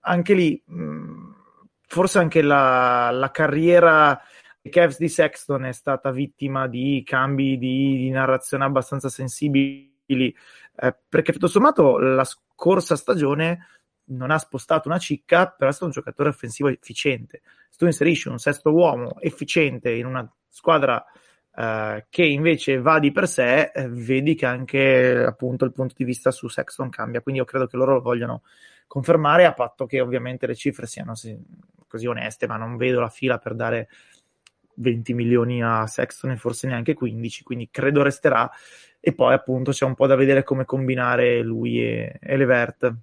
anche lì, mh, forse anche la, la carriera di Cavs di Sexton è stata vittima di cambi di, di narrazione abbastanza sensibili, eh, perché tutto sommato la scorsa stagione non ha spostato una cicca, però è stato un giocatore offensivo efficiente. Se tu inserisci un sesto uomo efficiente in una squadra Uh, che invece va di per sé, eh, vedi che anche appunto il punto di vista su Sexton cambia. Quindi io credo che loro lo vogliono confermare, a patto che ovviamente le cifre siano sì, così oneste, ma non vedo la fila per dare 20 milioni a Sexton e forse neanche 15, quindi credo resterà. E poi appunto c'è un po' da vedere come combinare lui e, e Levert.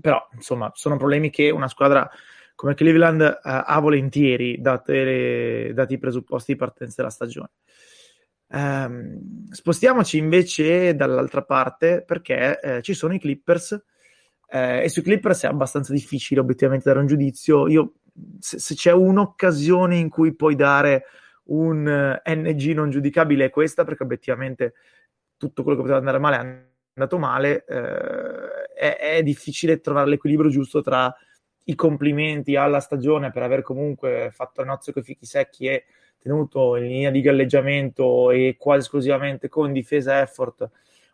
Però insomma sono problemi che una squadra come Cleveland eh, ha volentieri, le, dati i presupposti di partenza della stagione. Um, spostiamoci invece dall'altra parte perché eh, ci sono i Clippers eh, e sui Clippers è abbastanza difficile obiettivamente dare un giudizio. Io, se, se c'è un'occasione in cui puoi dare un uh, eh, NG non giudicabile è questa perché obiettivamente tutto quello che poteva andare male è andato male. Eh, è, è difficile trovare l'equilibrio giusto tra i complimenti alla stagione per aver comunque fatto il nozze con i fichi secchi e tenuto in linea di galleggiamento e quasi esclusivamente con difesa effort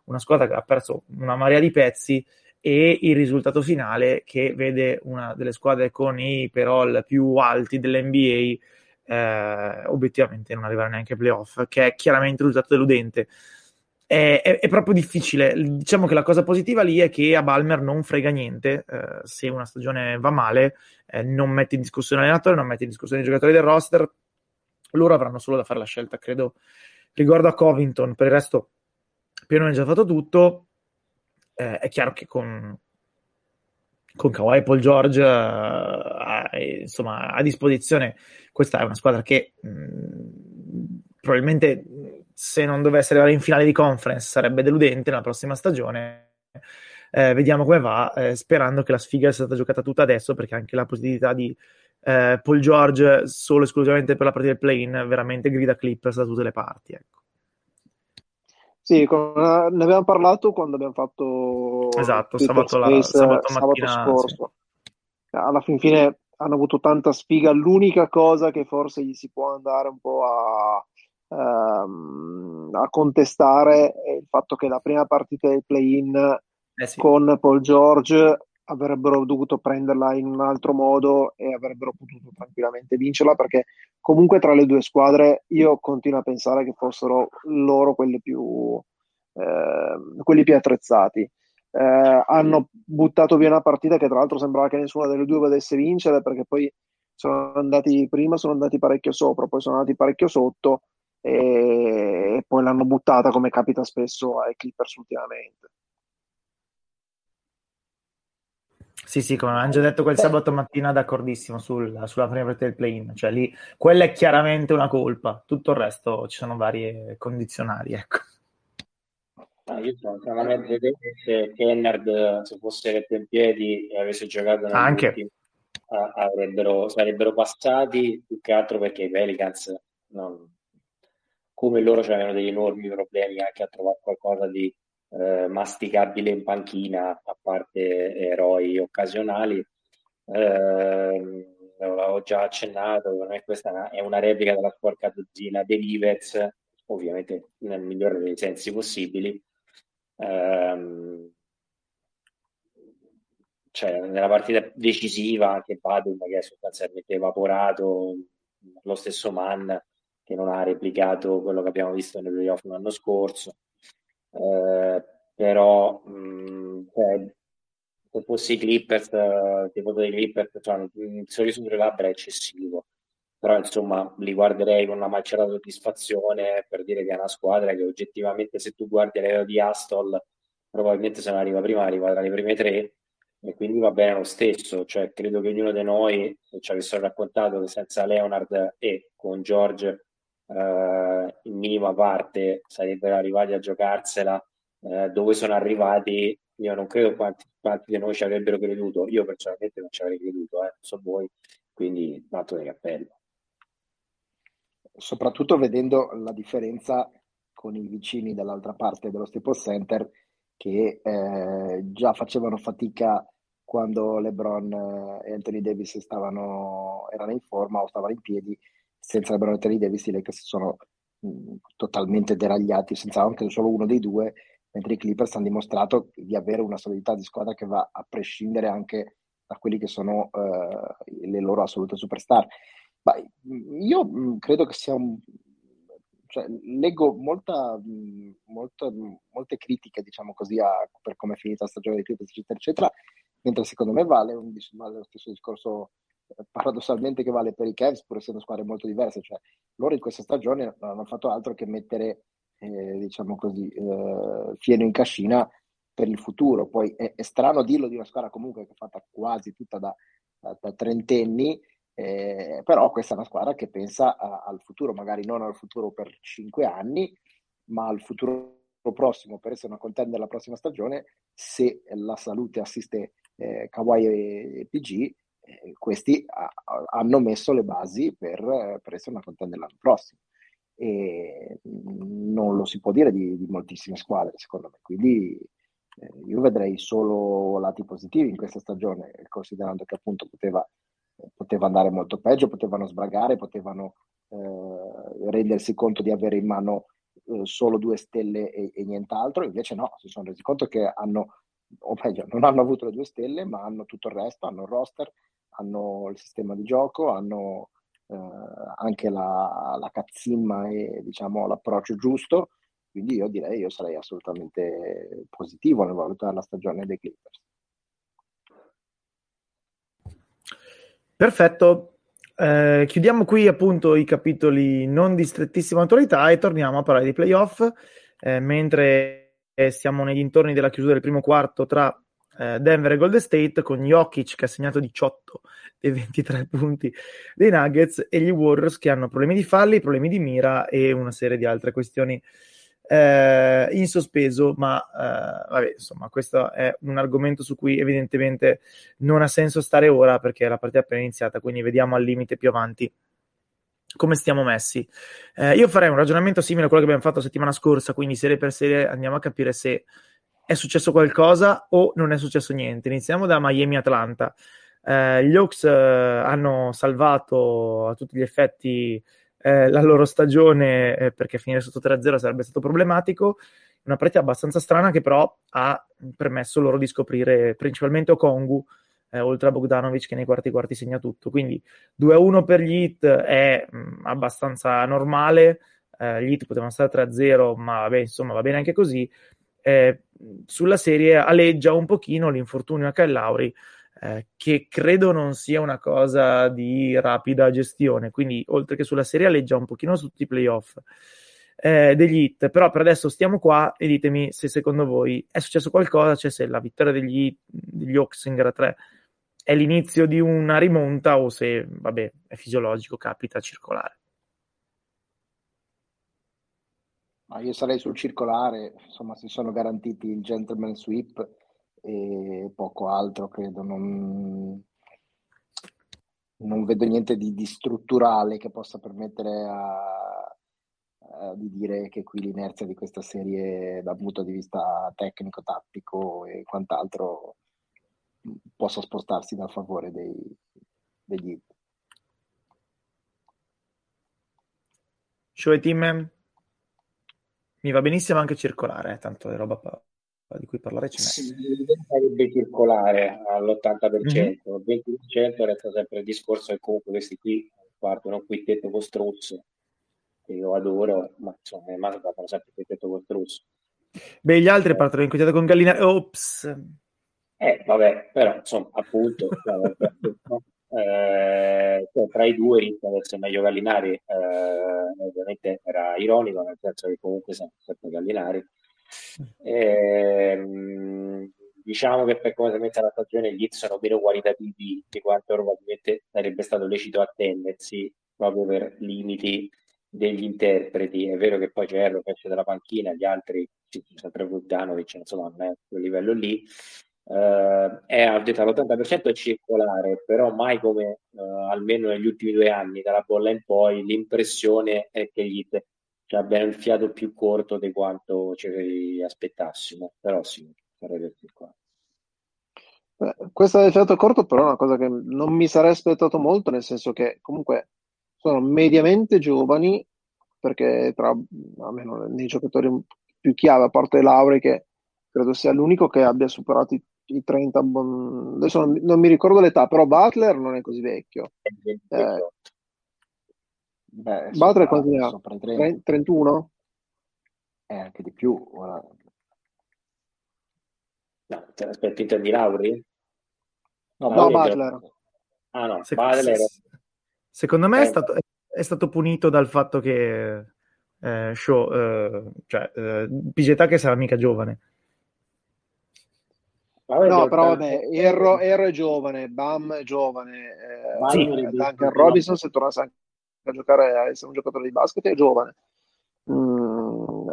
una squadra che ha perso una marea di pezzi e il risultato finale che vede una delle squadre con i perol più alti dell'NBA eh, obiettivamente non arrivare neanche ai playoff che è chiaramente un risultato deludente è, è, è, proprio difficile. Diciamo che la cosa positiva lì è che a Balmer non frega niente eh, se una stagione va male, eh, non mette in discussione l'allenatore, non mette in discussione i giocatori del roster. Loro avranno solo da fare la scelta, credo. Riguardo a Covington, per il resto, più o meno già fatto tutto. Eh, è chiaro che con, con Kawhi e Paul George eh, insomma, a disposizione, questa è una squadra che mh, mm, probabilmente se non dovesse arrivare in finale di conference sarebbe deludente nella prossima stagione. Eh, vediamo come va, eh, sperando che la sfiga sia stata giocata tutta adesso, perché anche la possibilità di eh, Paul George solo esclusivamente per la partita del play-in veramente grida Clippers da tutte le parti. Ecco. Sì, con, ne abbiamo parlato quando abbiamo fatto esatto, sabato, la, sabato, mattina, sabato scorso. Sì. Alla fin fine hanno avuto tanta sfiga. L'unica cosa che forse gli si può andare un po' a, ehm, a contestare il fatto che la prima partita del play-in eh sì. con Paul George avrebbero dovuto prenderla in un altro modo e avrebbero potuto tranquillamente vincerla perché comunque tra le due squadre io continuo a pensare che fossero loro quelli più, eh, quelli più attrezzati. Eh, hanno buttato via una partita che tra l'altro sembrava che nessuna delle due potesse vincere perché poi sono andati prima sono andati parecchio sopra, poi sono andati parecchio sotto e poi l'hanno buttata come capita spesso ai Clippers ultimamente. Sì, sì, come abbiamo già detto quel sabato mattina, d'accordissimo sul, sulla prima parte del play-in, cioè lì quella è chiaramente una colpa, tutto il resto ci sono varie condizionali, ecco. Ah, io sono veramente se Kennard se fosse retto in piedi e avesse giocato Anche. Ultimi, avrebbero, sarebbero passati più che altro perché i Pelicans non, come loro c'erano degli enormi problemi anche a trovare qualcosa di eh, masticabile in panchina, a parte eroi occasionali. Eh, l'avevo già accennato, per me questa è una replica della sporca dozzina dei Rivets, ovviamente nel migliore dei sensi possibili. Eh, cioè, nella partita decisiva anche Badum che è sostanzialmente evaporato, lo stesso Mann che non ha replicato quello che abbiamo visto nei playoff l'anno scorso. Eh, però mh, cioè, se fossi Clippers, eh, tifoso dei Clippers, cioè, il sorriso sulle labbra è eccessivo. Però insomma li guarderei con una malcelata soddisfazione per dire che è una squadra che oggettivamente se tu guardi l'aereo di Astol probabilmente se non arriva prima arriva tra le prime tre e quindi va bene lo stesso. Cioè, credo che ognuno di noi, ci avessero raccontato che senza Leonard e con George eh, in minima parte sarebbero arrivati a giocarsela. Eh, dove sono arrivati io non credo quanti, quanti, di noi ci avrebbero creduto. Io personalmente non ci avrei creduto eh, so voi quindi tanto di cappello soprattutto vedendo la differenza con i vicini dall'altra parte dello Staples Center che eh, già facevano fatica quando LeBron e Anthony Davis stavano, erano in forma o stavano in piedi, senza LeBron e Anthony Davis i Lakers sono mh, totalmente deragliati, senza anche solo uno dei due, mentre i Clippers hanno dimostrato di avere una solidità di squadra che va a prescindere anche da quelli che sono eh, le loro assolute superstar. Ma io credo che sia un, cioè, leggo molta, molta, molte critiche, diciamo così, a, per come è finita la stagione di Clippers, eccetera, eccetera, mentre secondo me vale, un, vale lo stesso discorso paradossalmente che vale per i Cavs, pur essendo squadre molto diverse. Cioè, loro in questa stagione non hanno fatto altro che mettere, eh, diciamo così, eh, fieno in cascina per il futuro. Poi è, è, strano dirlo di una squadra comunque che è fatta quasi tutta da, da, da trentenni, eh, però questa è una squadra che pensa a, al futuro, magari non al futuro per cinque anni, ma al futuro prossimo per essere una contender la prossima stagione, se la salute assiste eh, Kawhi e, PG, eh, questi ha, hanno messo le basi per, per, essere una contender l'anno prossimo. E non lo si può dire di, di moltissime squadre, secondo me. Quindi eh, io vedrei solo lati positivi in questa stagione, considerando che appunto poteva poteva andare molto peggio, potevano sbragare, potevano eh, rendersi conto di avere in mano eh, solo due stelle e, e, nient'altro, invece no, si sono resi conto che hanno, o meglio, non hanno avuto le due stelle, ma hanno tutto il resto, hanno il roster, hanno il sistema di gioco, hanno eh, anche la, la cazzimma e diciamo l'approccio giusto, quindi io direi io sarei assolutamente positivo nel valutare la stagione dei Clippers. Perfetto. Eh, chiudiamo qui appunto i capitoli non di strettissima attualità e torniamo a parlare di playoff. Eh, mentre siamo nei dintorni della chiusura del primo quarto tra eh, Denver e Golden State, con Jokic che ha segnato 18 dei 23 punti dei Nuggets e gli Warriors che hanno problemi di falli, problemi di mira e una serie di altre questioni eh, in sospeso, ma eh, vabbè, insomma, questo è un argomento su cui evidentemente non ha senso stare ora perché la partita è appena iniziata, quindi vediamo al limite più avanti come stiamo messi. Eh, io farei un ragionamento simile a quello che abbiamo fatto la settimana scorsa, quindi serie per serie andiamo a capire se è successo qualcosa o non è successo niente. Iniziamo da Miami-Atlanta. Eh, gli Hawks eh, hanno salvato a tutti gli effetti eh, la loro stagione eh, perché finire sotto 3-0 sarebbe stato problematico. Una partita abbastanza strana che però ha permesso loro di scoprire principalmente Okongu, eh, oltre a Bogdanovic che nei quarti quarti segna tutto. Quindi 2-1 per gli Hit è mh, mm, abbastanza normale. Eh, gli Hit potevano stare 3-0, ma vabbè, insomma, va bene anche così. Eh, sulla serie aleggia un pochino l'infortunio a Kyle Lauri eh, che credo non sia una cosa di rapida gestione, quindi oltre che sulla serie leggia un pochino su tutti i playoff eh, degli hit, però per adesso stiamo qua e ditemi se secondo voi è successo qualcosa, cioè se la vittoria degli, degli Hawks in gara 3 è l'inizio di una rimonta o se, vabbè, è fisiologico, capita circolare. Ma io sarei sul circolare, insomma, si sono garantiti il gentleman sweep e poco altro, credo. Non, non vedo niente di, di, strutturale che possa permettere a, a, di dire che qui l'inerzia di questa serie dal punto di vista tecnico, tattico e quant'altro possa spostarsi dal favore dei, degli hit. Show team mi va benissimo anche circolare, eh, tanto è roba di cui parlare ce n'è. Sì, sarebbe circolare all'80%, mm-hmm. il 20% resta sempre il discorso che comunque questi qui partono un quintetto con Struzzo, che io adoro, ma insomma, i Masa fanno sempre il quintetto con Struzzo. Beh, gli altri eh. partono in quintetto con Gallinari, ops! Eh, vabbè, però insomma, appunto, eh, cioè, tra i due ad essere meglio Gallinari, eh, ovviamente era ironico, nel senso che comunque sempre Gallinari, Ehm, diciamo che per come si è messa la stagione gli sono meno qualitativi di quanto probabilmente sarebbe stato lecito attendersi proprio per limiti degli interpreti. È vero che poi c'è Erro che esce dalla panchina, gli altri, sempre Bogdanovic, insomma, non è a quel livello lì. Eh, è detto all'80% è circolare, però mai come eh, almeno negli ultimi due anni, dalla bolla in poi, l'impressione è che gli che abbiano il fiato più corto di quanto ci aspettassimo, però sì, sarebbe più qua. Beh, questa del fiato corto però è una cosa che non mi sarei aspettato molto, nel senso che comunque sono mediamente giovani, perché tra, almeno nei giocatori più chiave, a parte Lauri che credo sia l'unico che abbia superato i, i 30, adesso non, non, mi ricordo l'età, però Butler non è così vecchio. Eh, Beh, Butler quanti ne ha? 30. 31? Eh, anche di più. Ora. No, te l'aspetti di Lauri? No, no Butler. Ah no, Se, Butler. Secondo me è stato, è stato, punito dal fatto che eh, show, eh, cioè, eh, PG che sarà mica giovane. No, però vabbè, Erro, Erro è giovane, Bam è giovane, eh, sì, Duncan Robinson se tornasse anche a giocare a essere un giocatore di basket è giovane. Mm,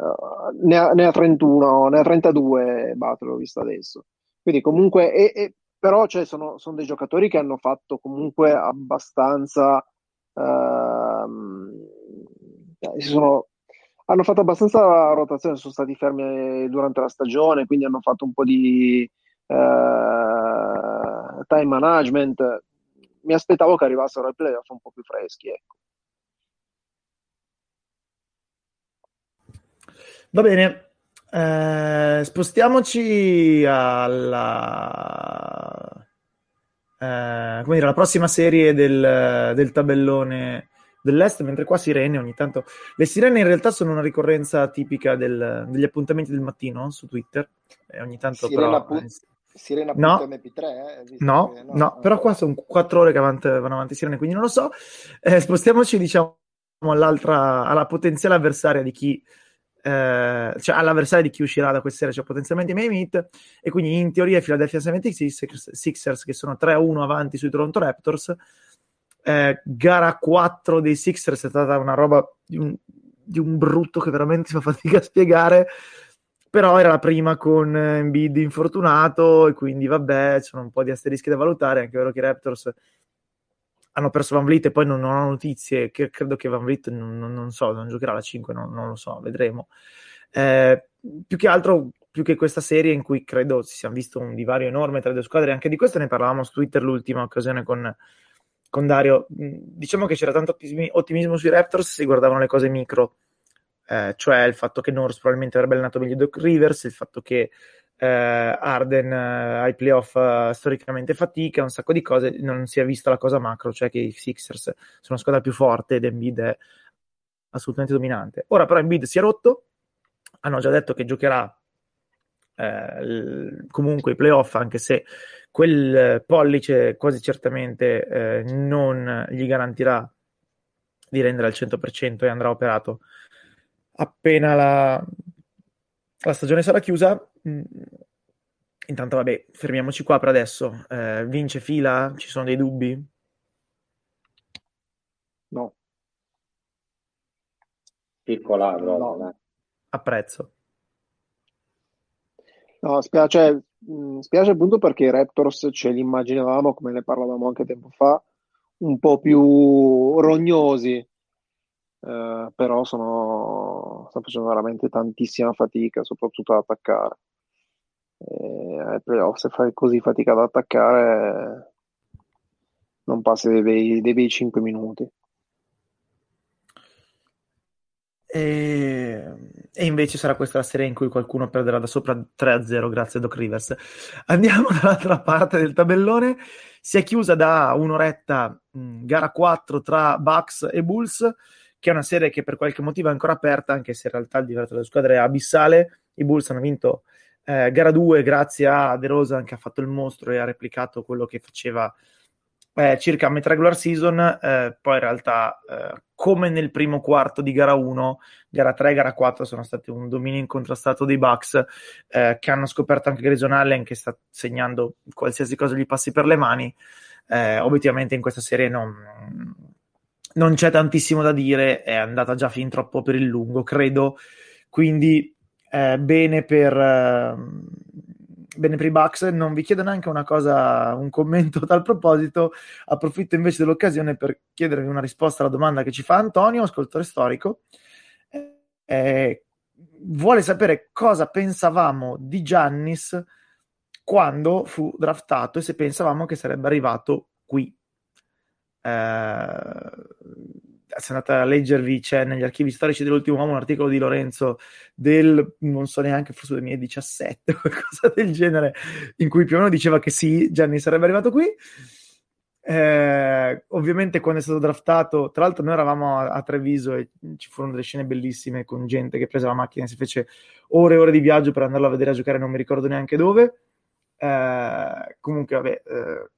ne, ha, ne, ha, 31, ne ha 32 Butler, l'ho visto adesso. Quindi comunque, e, e, però cioè, sono, sono, dei giocatori che hanno fatto comunque abbastanza... Ehm, sono, hanno fatto abbastanza rotazione, sono stati fermi durante la stagione, quindi hanno fatto un po' di eh, time management. Mi aspettavo che arrivassero ai playoff un po' più freschi. Ecco. Va bene, eh, spostiamoci alla, eh, dire, alla prossima serie del, del, tabellone dell'est, mentre qua sirene ogni tanto. Le sirene in realtà sono una ricorrenza tipica del, degli appuntamenti del mattino su Twitter. e ogni tanto sirena, però, appu- eh, Sirena.mp3? Eh? No, no, no, però qua sono quattro ore che avanti, vanno avanti Sirene, quindi non lo so. Eh, spostiamoci, diciamo, all'altra, alla potenziale avversaria di chi, eh, cioè all'avversaria di chi uscirà da questa sera, cioè potenzialmente i Meet. e quindi in teoria Philadelphia 76ers, che sono 3-1 avanti sui Toronto Raptors. Eh, gara 4 dei Sixers è stata una roba di un, di un brutto che veramente si fa fatica a spiegare però era la prima con Embiid infortunato e quindi vabbè, ci sono un po' di asterischi da valutare, anche vero che i Raptors hanno perso Van Vliet e poi non, non ho notizie, che credo che Van Vliet non, non, non so, non giocherà la 5, non, lo so, vedremo. Eh, più che altro, più che questa serie in cui credo si sia visto un divario enorme tra le due squadre, anche di questo ne parlavamo su Twitter l'ultima occasione con, con Dario. Diciamo che c'era tanto ottimismo sui Raptors, si guardavano le cose micro, eh, cioè il fatto che Norris probabilmente avrebbe allenato meglio Doc Rivers, il fatto che eh, Arden eh, ai playoff eh, storicamente fatica, un sacco di cose, non si è vista la cosa macro, cioè che i Sixers sono la squadra più forte ed Embiid è assolutamente dominante. Ora però Embiid si è rotto, hanno già detto che giocherà eh, comunque i playoff, anche se quel pollice quasi certamente eh, non gli garantirà di rendere al 100% e andrà operato appena la, la stagione sarà chiusa. Mm, intanto, vabbè, fermiamoci qua per adesso. Eh, vince fila? Ci sono dei dubbi? No. Piccola, no. Apprezzo. No, spiace, mm, spiace appunto perché i Raptors ce li immaginavamo, come ne parlavamo anche tempo fa, un po' più rognosi, eh, però sono, stanno facendo veramente tantissima fatica, soprattutto ad attaccare. E ai playoff, se fai così fatica ad attaccare, non passi dei bei, dei bei 5 minuti. E... e, invece sarà questa la serie in cui qualcuno perderà da sopra 3-0 grazie a Doc Rivers. Andiamo dall'altra parte del tabellone. Si è chiusa da un'oretta mh, gara 4 tra Bucks e Bulls che è una serie che per qualche motivo è ancora aperta, anche se in realtà il divario tra le squadre è abissale. I Bulls hanno vinto eh, gara 2 grazie a De Rosa che ha fatto il mostro e ha replicato quello che faceva eh, circa a metà regular season, eh, poi in realtà eh, come nel primo quarto di gara 1, gara 3 e gara 4 sono stati un dominio incontrastato dei Bucks eh, che hanno scoperto anche Grayson Allen che sta segnando qualsiasi cosa gli passi per le mani. Eh, obiettivamente in questa serie non, non c'è tantissimo da dire, è andata già fin troppo per il lungo, credo, quindi eh, bene per, eh, bene per i Bucks. Non vi chiedo neanche una cosa, un commento a tal proposito. Approfitto invece dell'occasione per chiedervi una risposta alla domanda che ci fa Antonio, ascoltatore storico. Eh, vuole sapere cosa pensavamo di Giannis quando fu draftato e se pensavamo che sarebbe arrivato qui. Eh, se andate a leggervi, c'è negli archivi storici dell'ultimo uomo un articolo di Lorenzo del, non so neanche, forse 2017 o qualcosa del genere, in cui più o meno diceva che sì, Gianni sarebbe arrivato qui. Eh, ovviamente quando è stato draftato, tra l'altro noi eravamo a, a, Treviso e ci furono delle scene bellissime con gente che prese la macchina e si fece ore e ore di viaggio per andarlo a vedere a giocare, non mi ricordo neanche dove. Eh, comunque, vabbè, eh,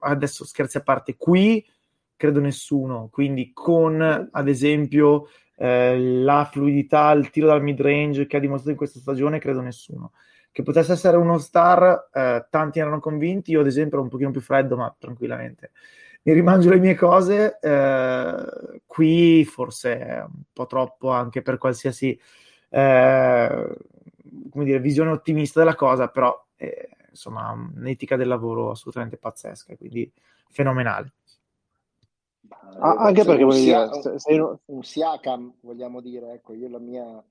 adesso scherzi a parte, qui credo nessuno, quindi con ad esempio eh, la fluidità, il tiro dal mid range che ha dimostrato in questa stagione, credo nessuno. Che potesse essere uno star, eh, tanti erano convinti, io ad esempio ero un pochino più freddo, ma tranquillamente. Mi rimangio le mie cose, eh, qui forse è un po' troppo anche per qualsiasi eh, come dire, visione ottimista della cosa, però eh, insomma un'etica del lavoro assolutamente pazzesca, quindi fenomenale. Ah, anche perché voglio dire, un, sei... un Siakam, vogliamo dire, ecco, io la mia,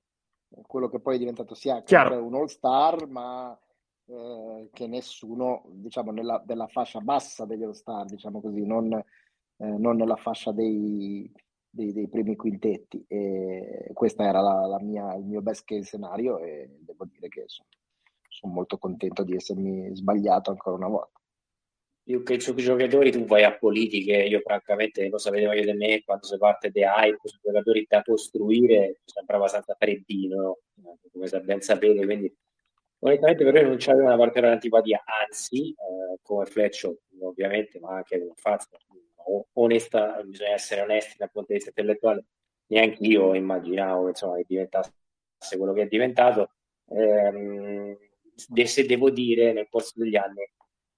quello che poi è diventato Siakam, cioè un all star, ma eh, che nessuno, diciamo, nella, della fascia bassa degli all star, diciamo così, non, eh, non nella fascia dei, dei, dei, primi quintetti. E questo era la, la mia, il mio best case scenario e devo dire che sono, sono molto contento di essermi sbagliato ancora una volta più che su giocatori tu vai a politiche, io francamente lo sapete meglio di me, quando si parte di hype su giocatori da costruire sembra abbastanza freddino, come ben sapete, quindi onestamente per me non c'è una particolare antipatia, anzi, eh, come Fletcher ovviamente, ma anche come Fazio, onesta, bisogna essere onesti dal punto di vista intellettuale, neanche io immaginavo insomma, che diventasse quello che è diventato, eh, se devo dire nel corso degli anni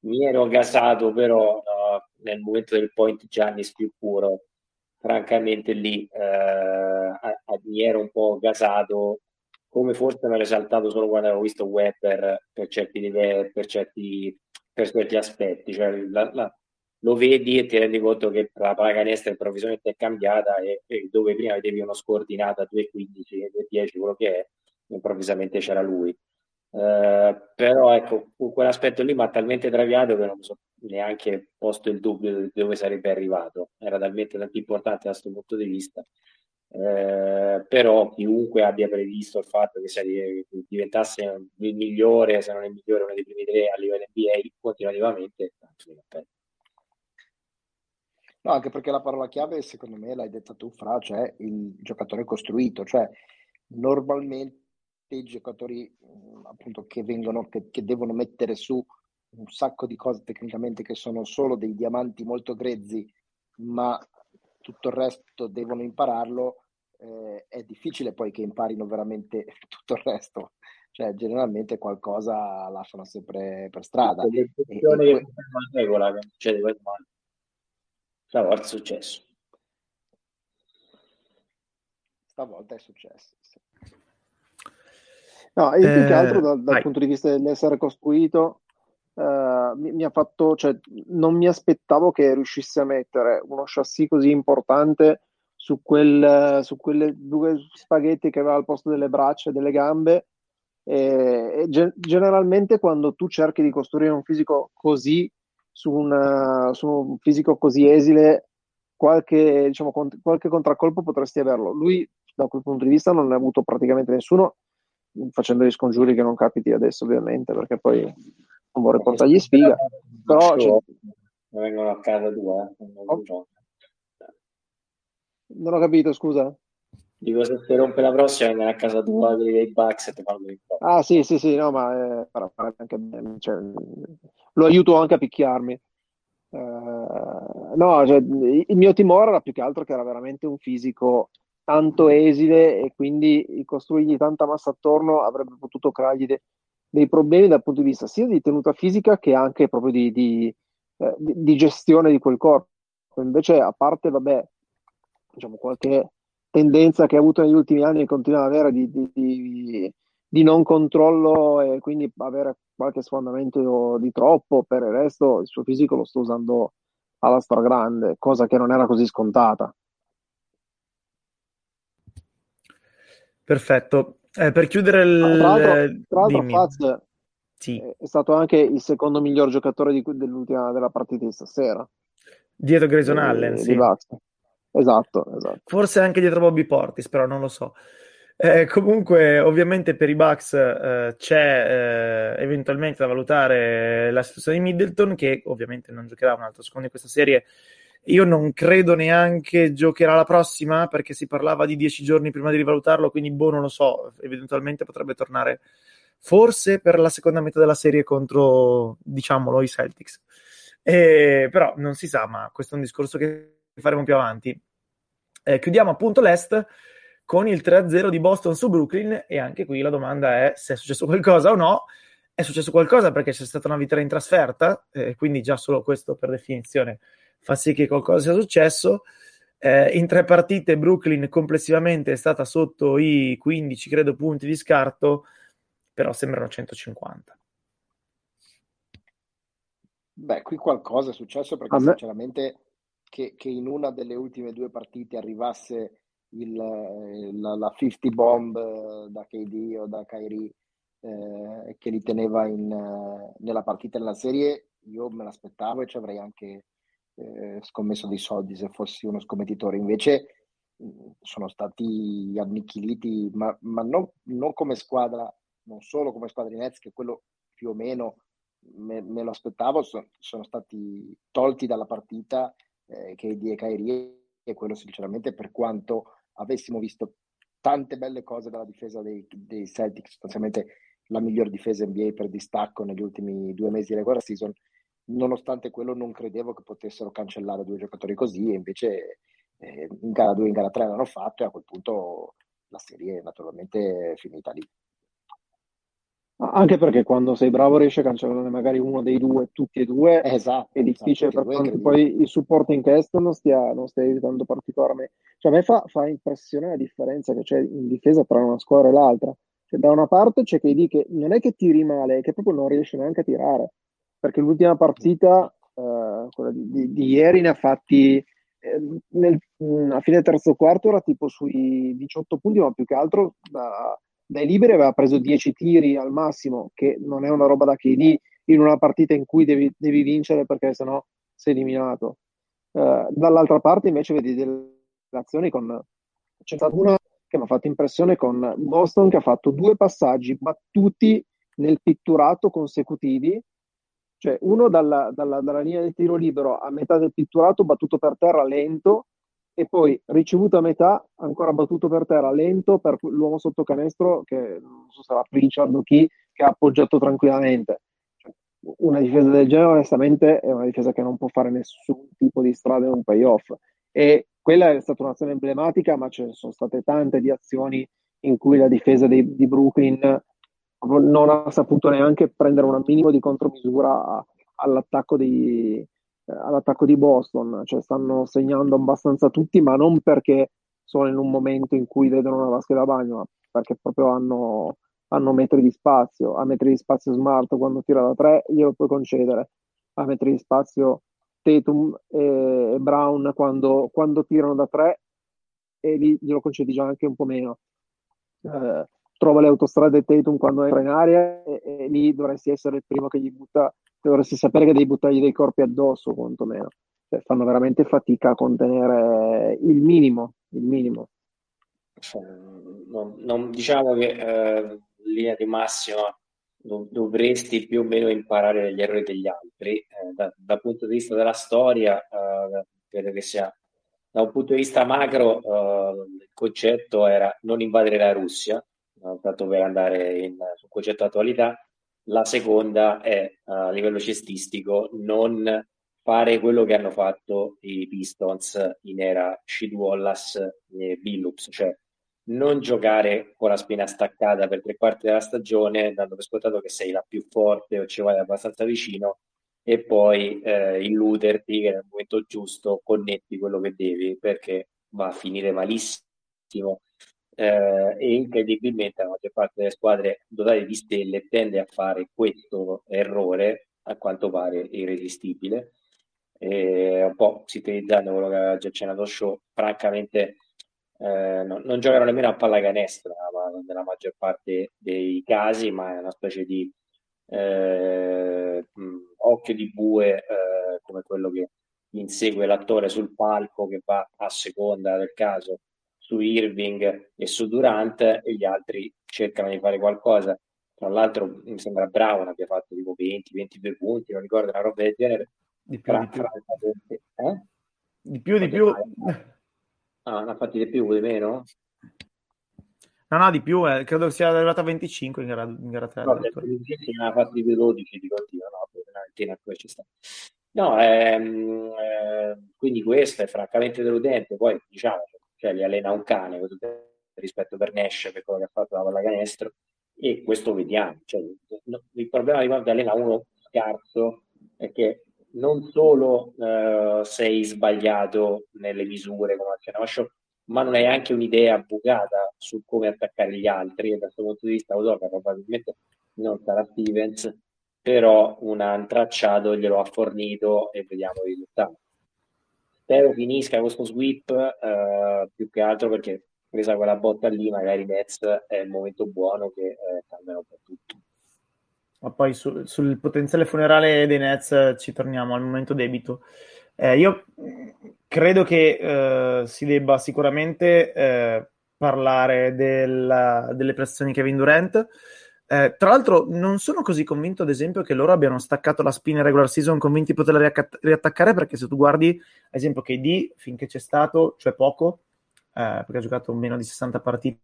mi ero gasato però uh, nel momento del point Giannis più puro francamente lì uh, a, a, mi ero un po' gasato come forse mi ero esaltato solo quando avevo visto Webber per certi livelli per certi, per certi aspetti cioè la, la, lo vedi e ti rendi conto che la pallacanestro improvvisamente è cambiata e, e, dove prima vedevi uno scordinato a 2.15 2.10 quello che è improvvisamente c'era lui eh, però ecco, quell'aspetto lì mi ha talmente traviato che non mi sono neanche posto il dubbio di dove sarebbe arrivato. Era talmente tanto importante da questo punto di vista. Eh, però chiunque abbia previsto il fatto che, che diventasse il migliore, se non il migliore, uno dei primi tre a livello NBA continuativamente, No, anche perché la parola chiave, secondo me, l'hai detta tu, Fra, cioè il giocatore costruito. Cioè, normalmente i giocatori appunto che vengono, che, che, devono mettere su un sacco di cose tecnicamente che sono solo dei diamanti molto grezzi, ma tutto il resto devono impararlo, eh, è difficile poi che imparino veramente tutto il resto. Cioè, generalmente qualcosa lasciano sempre per strada. E, e, e... regola che succede questo Stavolta è successo. Stavolta è successo. Sì. No, e più che altro dal, dal punto di vista dell'essere costruito, uh, mi, mi, ha fatto, cioè, non mi aspettavo che riuscisse a mettere uno chassis così importante su, quel, su quelle due spaghetti che aveva al posto delle braccia e delle gambe. E, e ge- generalmente quando tu cerchi di costruire un fisico così su, una, su un fisico così esile, qualche, diciamo, cont- qualche contraccolpo potresti averlo. Lui, da quel punto di vista, non ne ha avuto praticamente nessuno facendo gli scongiuri che non capiti adesso ovviamente perché poi non vorrei portargli sfiga. però cioè... vengono a casa tua eh? oh. non ho capito scusa. Dico se ti rompe la prossima vengono a casa tua quelli dei Bucks e ti fanno ah sì sì sì no ma eh, anche bene cioè, lo aiuto anche a picchiarmi. Uh, no, cioè, il mio timore era più che altro che era veramente un fisico tanto esile e quindi costruirgli tanta massa attorno avrebbe potuto creargli de- dei problemi dal punto di vista sia di tenuta fisica che anche proprio di, di, eh, di gestione di quel corpo. Invece, a parte, vabbè, diciamo, qualche tendenza che ha avuto negli ultimi anni e continua ad avere di, di, di non controllo e quindi avere qualche sfondamento di troppo, per il resto il suo fisico lo sta usando alla stragrande, cosa che non era così scontata. Perfetto. Eh, per chiudere il... Tra l'altro, tra l'altro Faz sì. è stato anche il secondo miglior giocatore di, dell'ultima della partita di stasera. Dietro Grayson di, Allen, sì. Esatto, esatto. Forse anche dietro Bobby Portis, però non lo so. Eh, comunque, ovviamente per i Bucks eh, c'è eh, eventualmente da valutare la situazione di Middleton, che ovviamente non giocherà un altro secondo in questa serie. Io non credo neanche giocherà la prossima perché si parlava di dieci giorni prima di rivalutarlo, quindi boh, non lo so, eventualmente potrebbe tornare forse per la seconda metà della serie contro, diciamolo, i Celtics. Eh, però non si sa, ma questo è un discorso che faremo più avanti. Eh, chiudiamo appunto l'Est con il 3-0 di Boston su Brooklyn e anche qui la domanda è se è successo qualcosa o no. È successo qualcosa perché c'è stata una vittoria in trasferta, eh, quindi già solo questo per definizione fa sì che qualcosa sia successo. Eh, in tre partite Brooklyn complessivamente è stata sotto i 15, credo, punti di scarto, però sembrano 150. Beh, qui qualcosa è successo perché sinceramente che, che, in una delle ultime due partite arrivasse il, la, la 50 bomb eh, da KD o da Kyrie eh, che li teneva in, eh, nella partita nella serie, io me l'aspettavo e ci avrei anche eh, scommesso dei soldi se fossi uno scommettitore. Invece sono stati annichiliti, ma, ma non, non, come squadra, non solo come squadra di Nets, che quello più o meno me, me lo aspettavo, so, sono stati tolti dalla partita eh, KD e Kyrie e quello sinceramente per quanto avessimo visto tante belle cose dalla difesa dei, dei Celtics, sostanzialmente la miglior difesa NBA per distacco negli ultimi due mesi di regular season, nonostante quello non credevo che potessero cancellare due giocatori così e invece eh, in gara 2 e in gara 3 l'hanno fatto e a quel punto la serie naturalmente è finita lì. Anche perché quando sei bravo riesci a cancellare magari uno dei due, tutti e due, esatto, è difficile esatto, per quanto poi il supporting cast non stia, non stia aiutando particolarmente. Cioè a me fa, fa, impressione la differenza che c'è in difesa tra una squadra e l'altra. Cioè, da una parte c'è KD che non è che tiri male, è che proprio non riesce neanche a tirare. Perché l'ultima partita, eh, quella di, di, di, ieri, ne ha fatti eh, nel, a fine terzo quarto era tipo sui 18 punti, ma più che altro da dai liberi aveva preso 10 tiri al massimo, che non è una roba da KD in una partita in cui devi, devi vincere perché sennò sei eliminato. Uh, dall'altra parte invece vedi delle azioni con... C'è stata una che mi ha fatto impressione con Boston che ha fatto due passaggi battuti nel pitturato consecutivi, cioè uno dalla, dalla, dalla linea del tiro libero a metà del pitturato battuto per terra lento e poi ricevuto a metà, ancora battuto per terra, lento per l'uomo sotto canestro, che non so se sarà Pritchard o chi, che ha appoggiato tranquillamente. Cioè, una difesa del genere, onestamente, è una difesa che non può fare nessun tipo di strada in un payoff. E quella è stata un'azione emblematica, ma ce ne sono state tante di azioni in cui la difesa dei, di Brooklyn non ha saputo neanche prendere un minimo di contromisura all'attacco dei, eh, all'attacco di Boston, cioè stanno segnando abbastanza tutti, ma non perché sono in un momento in cui vedono una vasca da bagno, ma perché proprio hanno, hanno metri di spazio. A metri di spazio Smart quando tira da tre glielo puoi concedere, a metri di spazio Tatum e Brown quando, quando tirano da tre e lì glielo concedi già anche un po' meno. Eh, trova le autostrade Tatum quando entra in aria e, e, lì dovresti essere il primo che gli butta dovresti sapere che devi buttargli dei corpi addosso, quantomeno. Cioè, fanno veramente fatica a contenere il minimo, il minimo. Non, non, diciamo che eh, linea di massima dovresti più o meno imparare dagli errori degli altri. Eh, da, dal punto di vista della storia, eh, credo che sia da un punto di vista macro, eh, il concetto era non invadere la Russia, tanto per andare in, sul concetto attualità, la seconda è a livello cestistico non fare quello che hanno fatto i Pistons in era Sheed Wallace e Billups, cioè non giocare con la spina staccata per tre quarti della stagione, dando per scontato che sei la più forte o ci vai abbastanza vicino e poi eh, illuderti che nel momento giusto connetti quello che devi perché va a finire malissimo eh, e incredibilmente la maggior parte delle squadre dotate di stelle tende a fare questo errore, a quanto pare irresistibile. E un po' sintetizzando quello che aveva già accennato show, francamente eh, non, non giocano nemmeno a pallacanestro nella maggior parte dei casi, ma è una specie di eh, occhio di bue eh, come quello che insegue l'attore sul palco che va a seconda del caso su Irving e su Durant e gli altri cercano di fare qualcosa. Tra l'altro mi sembra Brown abbia fatto tipo 20-22 punti, non ricordo una roba del genere. Di più, fra, di più. Fra, eh? Di più, di più. Ah, non ha fatti di più, di meno? No, no, di più, eh, credo sia arrivato a 25 in gara, in gara 3. No, ne ha fatti di 12 di continuo, no, una ventina poi ci sta. No, ehm, eh, quindi questo è francamente deludente, poi diciamo, cioè li allena un cane, rispetto per Nash, per quello che ha fatto la pallacanestro, e questo vediamo. Cioè, il problema di quando allena uno scarso è che non solo uh, sei sbagliato nelle misure, come accennava Show, ma non hai anche un'idea bucata su come attaccare gli altri e da questo punto di vista Udoka probabilmente non sarà Stevens però un tracciato glielo ha fornito e vediamo i risultati spero finisca questo sweep uh, più che altro perché presa quella botta lì magari Nets è il momento buono che eh, cambiano per tutto ma poi su, sul potenziale funerale dei Nets ci torniamo al momento debito eh, io credo che eh, si debba sicuramente eh, parlare della, delle prestazioni di Kevin Durant. Eh, tra l'altro, non sono così convinto, ad esempio, che loro abbiano staccato la spina in regular season convinti di poterla riacc- riattaccare. Perché se tu guardi, ad esempio, KD finché c'è stato, cioè poco, eh, perché ha giocato meno di 60 partite,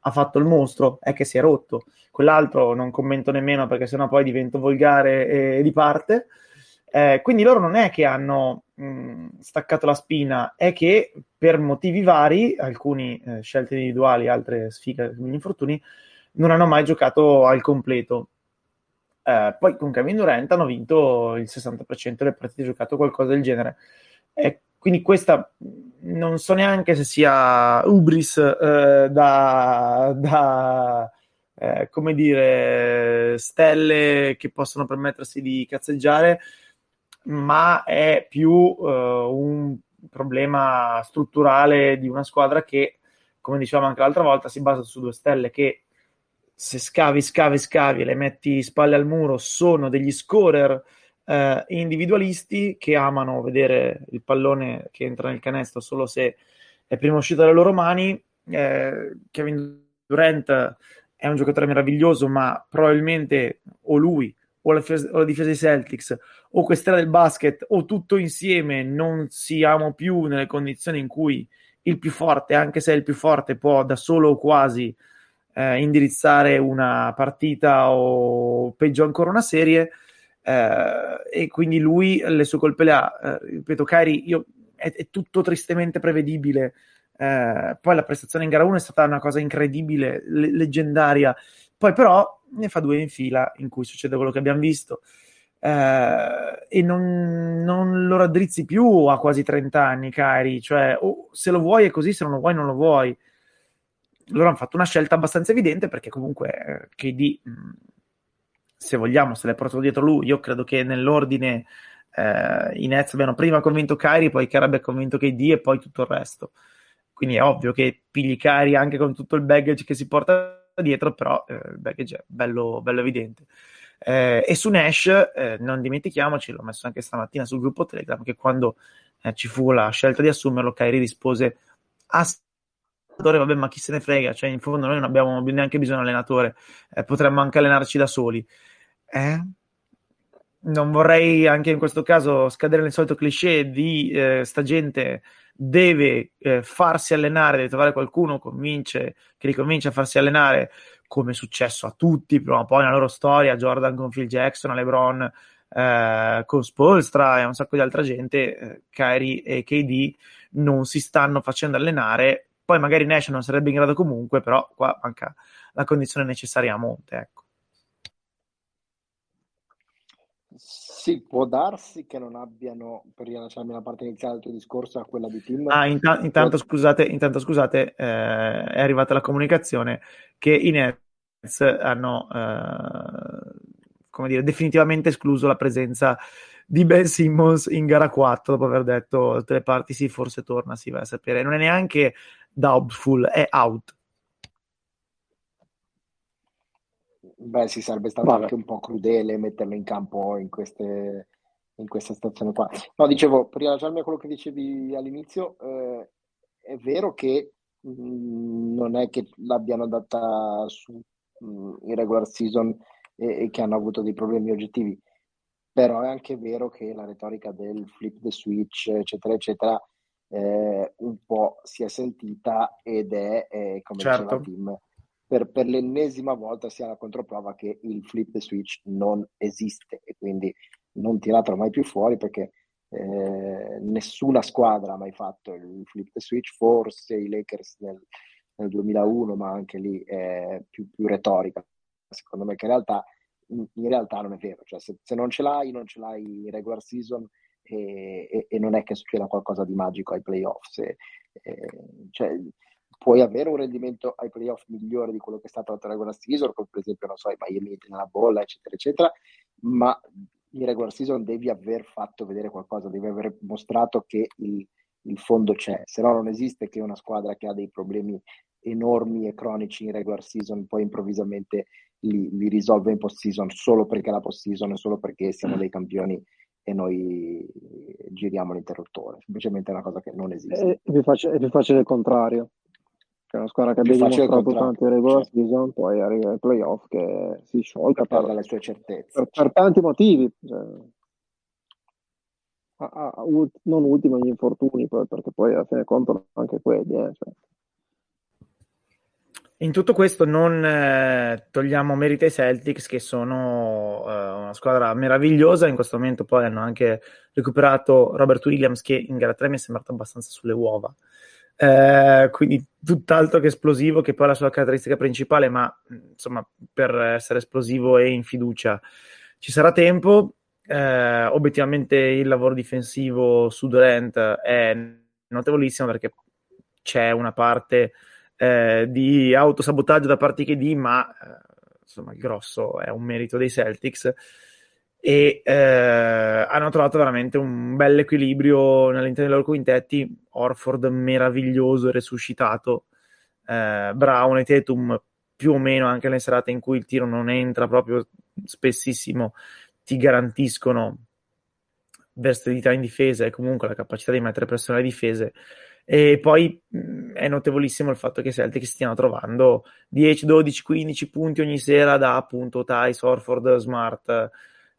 ha fatto il mostro, è che si è rotto. Quell'altro non commento nemmeno perché sennò poi divento volgare e di parte. Eh, quindi loro non è che hanno mh, staccato la spina, è che per motivi vari, alcuni eh, scelte individuali, altre sfighe, gli infortuni, non hanno mai giocato al completo. Eh, poi con Kevin Durant hanno vinto il 60% delle partite giocato, qualcosa del genere. E quindi questa non so neanche se sia ubris eh, da, da eh, come dire, stelle che possono permettersi di cazzeggiare ma è più uh, un problema strutturale di una squadra che, come dicevamo anche l'altra volta, si basa su due stelle che se scavi, scavi, scavi e le metti spalle al muro sono degli scorer uh, individualisti che amano vedere il pallone che entra nel canestro solo se è prima uscito dalle loro mani. Eh, Kevin Durant è un giocatore meraviglioso, ma probabilmente o lui o la, o la difesa dei Celtics o quest'era del basket o tutto insieme non siamo più nelle condizioni in cui il più forte, anche se è il più forte, può da solo o quasi eh, indirizzare una partita o peggio ancora una serie. Eh, e quindi lui le sue colpe le ha. Eh, ripeto, Kairi, io, è, è, tutto tristemente prevedibile. Eh, poi la prestazione in gara 1 è stata una cosa incredibile, le- leggendaria. Poi però ne fa due in fila in cui succede quello che abbiamo visto eh, e non, non, lo raddrizzi più a quasi 30 anni, cari, cioè o se lo vuoi è così, se non lo vuoi non lo vuoi. Loro hanno fatto una scelta abbastanza evidente perché comunque eh, KD, mm, se vogliamo, se l'è portato dietro lui, io credo che nell'ordine eh, i Nets abbiano prima convinto Kyrie, poi Kyrie abbia convinto KD e poi tutto il resto. Quindi è ovvio che pigli Kyrie anche con tutto il baggage che si porta dietro, però eh, il baggage è bello, bello evidente. Eh, e su Nash, eh, non dimentichiamoci, l'ho messo anche stamattina sul gruppo Telegram, che quando eh, ci fu la scelta di assumerlo, Kairi rispose a vabbè, ma chi se ne frega, cioè in fondo noi non abbiamo neanche bisogno di allenatore, eh, potremmo anche allenarci da soli. Eh? Non vorrei anche in questo caso scadere nel solito cliché di eh, sta gente deve eh, farsi allenare, deve trovare qualcuno convince, che li convince a farsi allenare, come è successo a tutti prima o poi nella loro storia, Jordan con Phil Jackson, LeBron eh, con Spolstra e un sacco di altra gente, eh, Kyrie e KD non si stanno facendo allenare, poi magari Nash non sarebbe in grado comunque, però qua manca la condizione necessaria a monte, ecco. Sì, può darsi che non abbiano, per rilasciarmi la parte iniziale del tuo discorso, a quella di Tim. Ah, inta- intanto, scusate, intanto scusate, eh, è arrivata la comunicazione che i Nets hanno, eh, come dire, definitivamente escluso la presenza di Ben Simmons in gara 4 dopo aver detto tutte le parti sì, forse torna, si va a sapere. Non è neanche doubtful, è out. Beh, si sarebbe stato Vabbè. anche un po' crudele metterlo in campo in queste, in questa situazione qua. No, dicevo, per rilasciarmi a quello che dicevi all'inizio, eh, è vero che mh, mm, non è che l'abbiano andata su mh, mm, in regular season e, e, che hanno avuto dei problemi oggettivi, però è anche vero che la retorica del flip the switch, eccetera, eccetera, eh, un po' si è sentita ed è, eh, come certo. diceva Tim, per, per, l'ennesima volta sia la controprova che il flip the switch non esiste e quindi non tiratelo mai più fuori perché eh, nessuna squadra ha mai fatto il flip the switch, forse i Lakers nel, nel 2001, ma anche lì è più, più, retorica. Secondo me che in realtà, in, in realtà non è vero, cioè se, se, non ce l'hai, non ce l'hai in regular season e, e, e, non è che succeda qualcosa di magico ai playoffs. E, cioè, puoi avere un rendimento ai playoff migliore di quello che è stato la regular season, come per esempio, non so, i Miami nella bolla, eccetera, eccetera, ma in regular season devi aver fatto vedere qualcosa, devi aver mostrato che il, il fondo c'è, se no non esiste che una squadra che ha dei problemi enormi e cronici in regular season poi improvvisamente li, li risolve in post season solo perché è la post season e solo perché siamo dei campioni e noi giriamo l'interruttore, semplicemente è una cosa che non esiste. E vi faccio, vi faccio il contrario, che è una squadra che abbia dimostrato tanto in regular certo. season, poi arriva ai playoff che si sciolga per, per le sue certezze. Per, per tanti motivi. Cioè, a, a, a, non ultimo gli infortuni, poi, perché poi alla fine contano anche quelli. Eh, cioè. In tutto questo non eh, togliamo merito ai Celtics che sono eh, una squadra meravigliosa, in questo momento poi hanno anche recuperato Robert Williams che in gara 3 mi è sembrato abbastanza sulle uova eh, quindi tutt'altro che esplosivo, che poi è la sua caratteristica principale, ma insomma per essere esplosivo e in fiducia ci sarà tempo. Eh, obiettivamente il lavoro difensivo su Durant è notevolissimo perché c'è una parte eh, di autosabotaggio da parte di KD, ma eh, insomma il grosso è un merito dei Celtics e eh, hanno trovato veramente un bel equilibrio all'interno dei loro quintetti. Orford meraviglioso resuscitato, eh, Brown e Tatum più o meno anche nelle serate in cui il tiro non entra proprio spessissimo ti garantiscono versatilità in difesa e comunque la capacità di mettere pressione alle difese. E poi mh, è notevolissimo il fatto che i Celtic stiano trovando 10, 12, 15 punti ogni sera da appunto Tice, Orford, Smart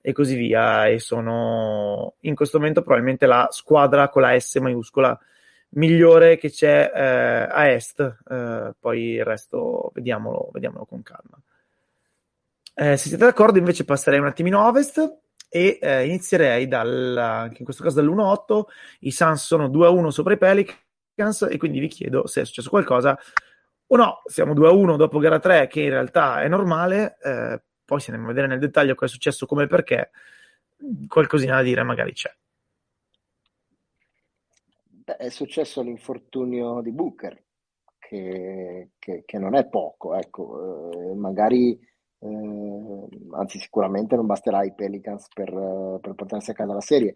e così via. E sono in questo momento probabilmente la squadra con la S maiuscola migliore che c'è eh, a est. Eh, poi il resto vediamolo, vediamolo con calma. Eh, se siete d'accordo, invece passerei un attimino a ovest e eh, inizierei dal, anche in questo caso dall'1-8. I Suns sono 2-1 sopra i Pelicans e quindi vi chiedo se è successo qualcosa o no. Siamo 2-1 dopo gara 3, che in realtà è normale. Eh, poi se andiamo a vedere nel dettaglio cosa è successo, come e perché, qualcosina da dire magari c'è. Beh, è successo l'infortunio di Booker, che, che, che non è poco, ecco, eh, magari, eh, anzi sicuramente non basterà ai Pelicans per, per portarsi a casa la serie,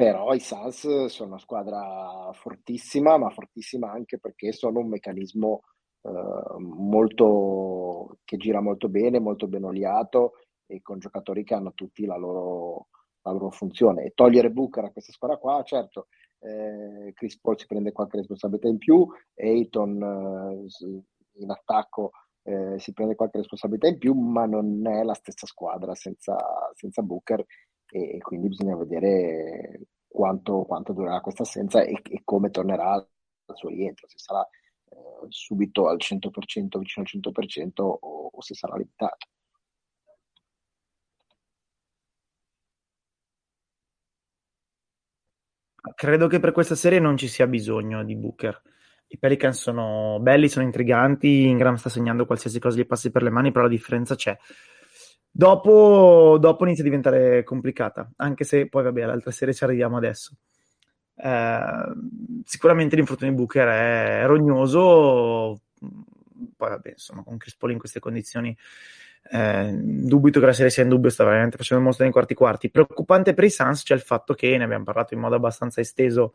però i Suns sono una squadra fortissima, ma fortissima anche perché sono un meccanismo eh, molto, che gira molto bene, molto ben oliato e con giocatori che hanno tutti la loro, la loro funzione. E togliere Booker a questa squadra qua, certo, eh, Chris Paul si prende qualche responsabilità in più, Ayton eh, in attacco eh, si prende qualche responsabilità in più, ma non è la stessa squadra senza, senza Booker e, quindi bisogna vedere quanto, quanto durerà questa assenza e, e come tornerà al suo rientro, se sarà eh, subito al 100%, vicino al 100% o, o se sarà limitato. Credo che per questa serie non ci sia bisogno di Booker. I Pelicans sono belli, sono intriganti, Ingram sta segnando qualsiasi cosa gli passi per le mani, però la differenza c'è. Dopo, dopo, inizia a diventare complicata, anche se poi vabbè, all'altra serie ci arriviamo adesso. Eh, sicuramente l'infortunio di Booker è rognoso, poi vabbè, insomma, con Chris Paul in queste condizioni eh, dubito che la serie sia in dubbio, sta veramente facendo mostra nei quarti quarti. Preoccupante per i Suns c'è il fatto che, ne abbiamo parlato in modo abbastanza esteso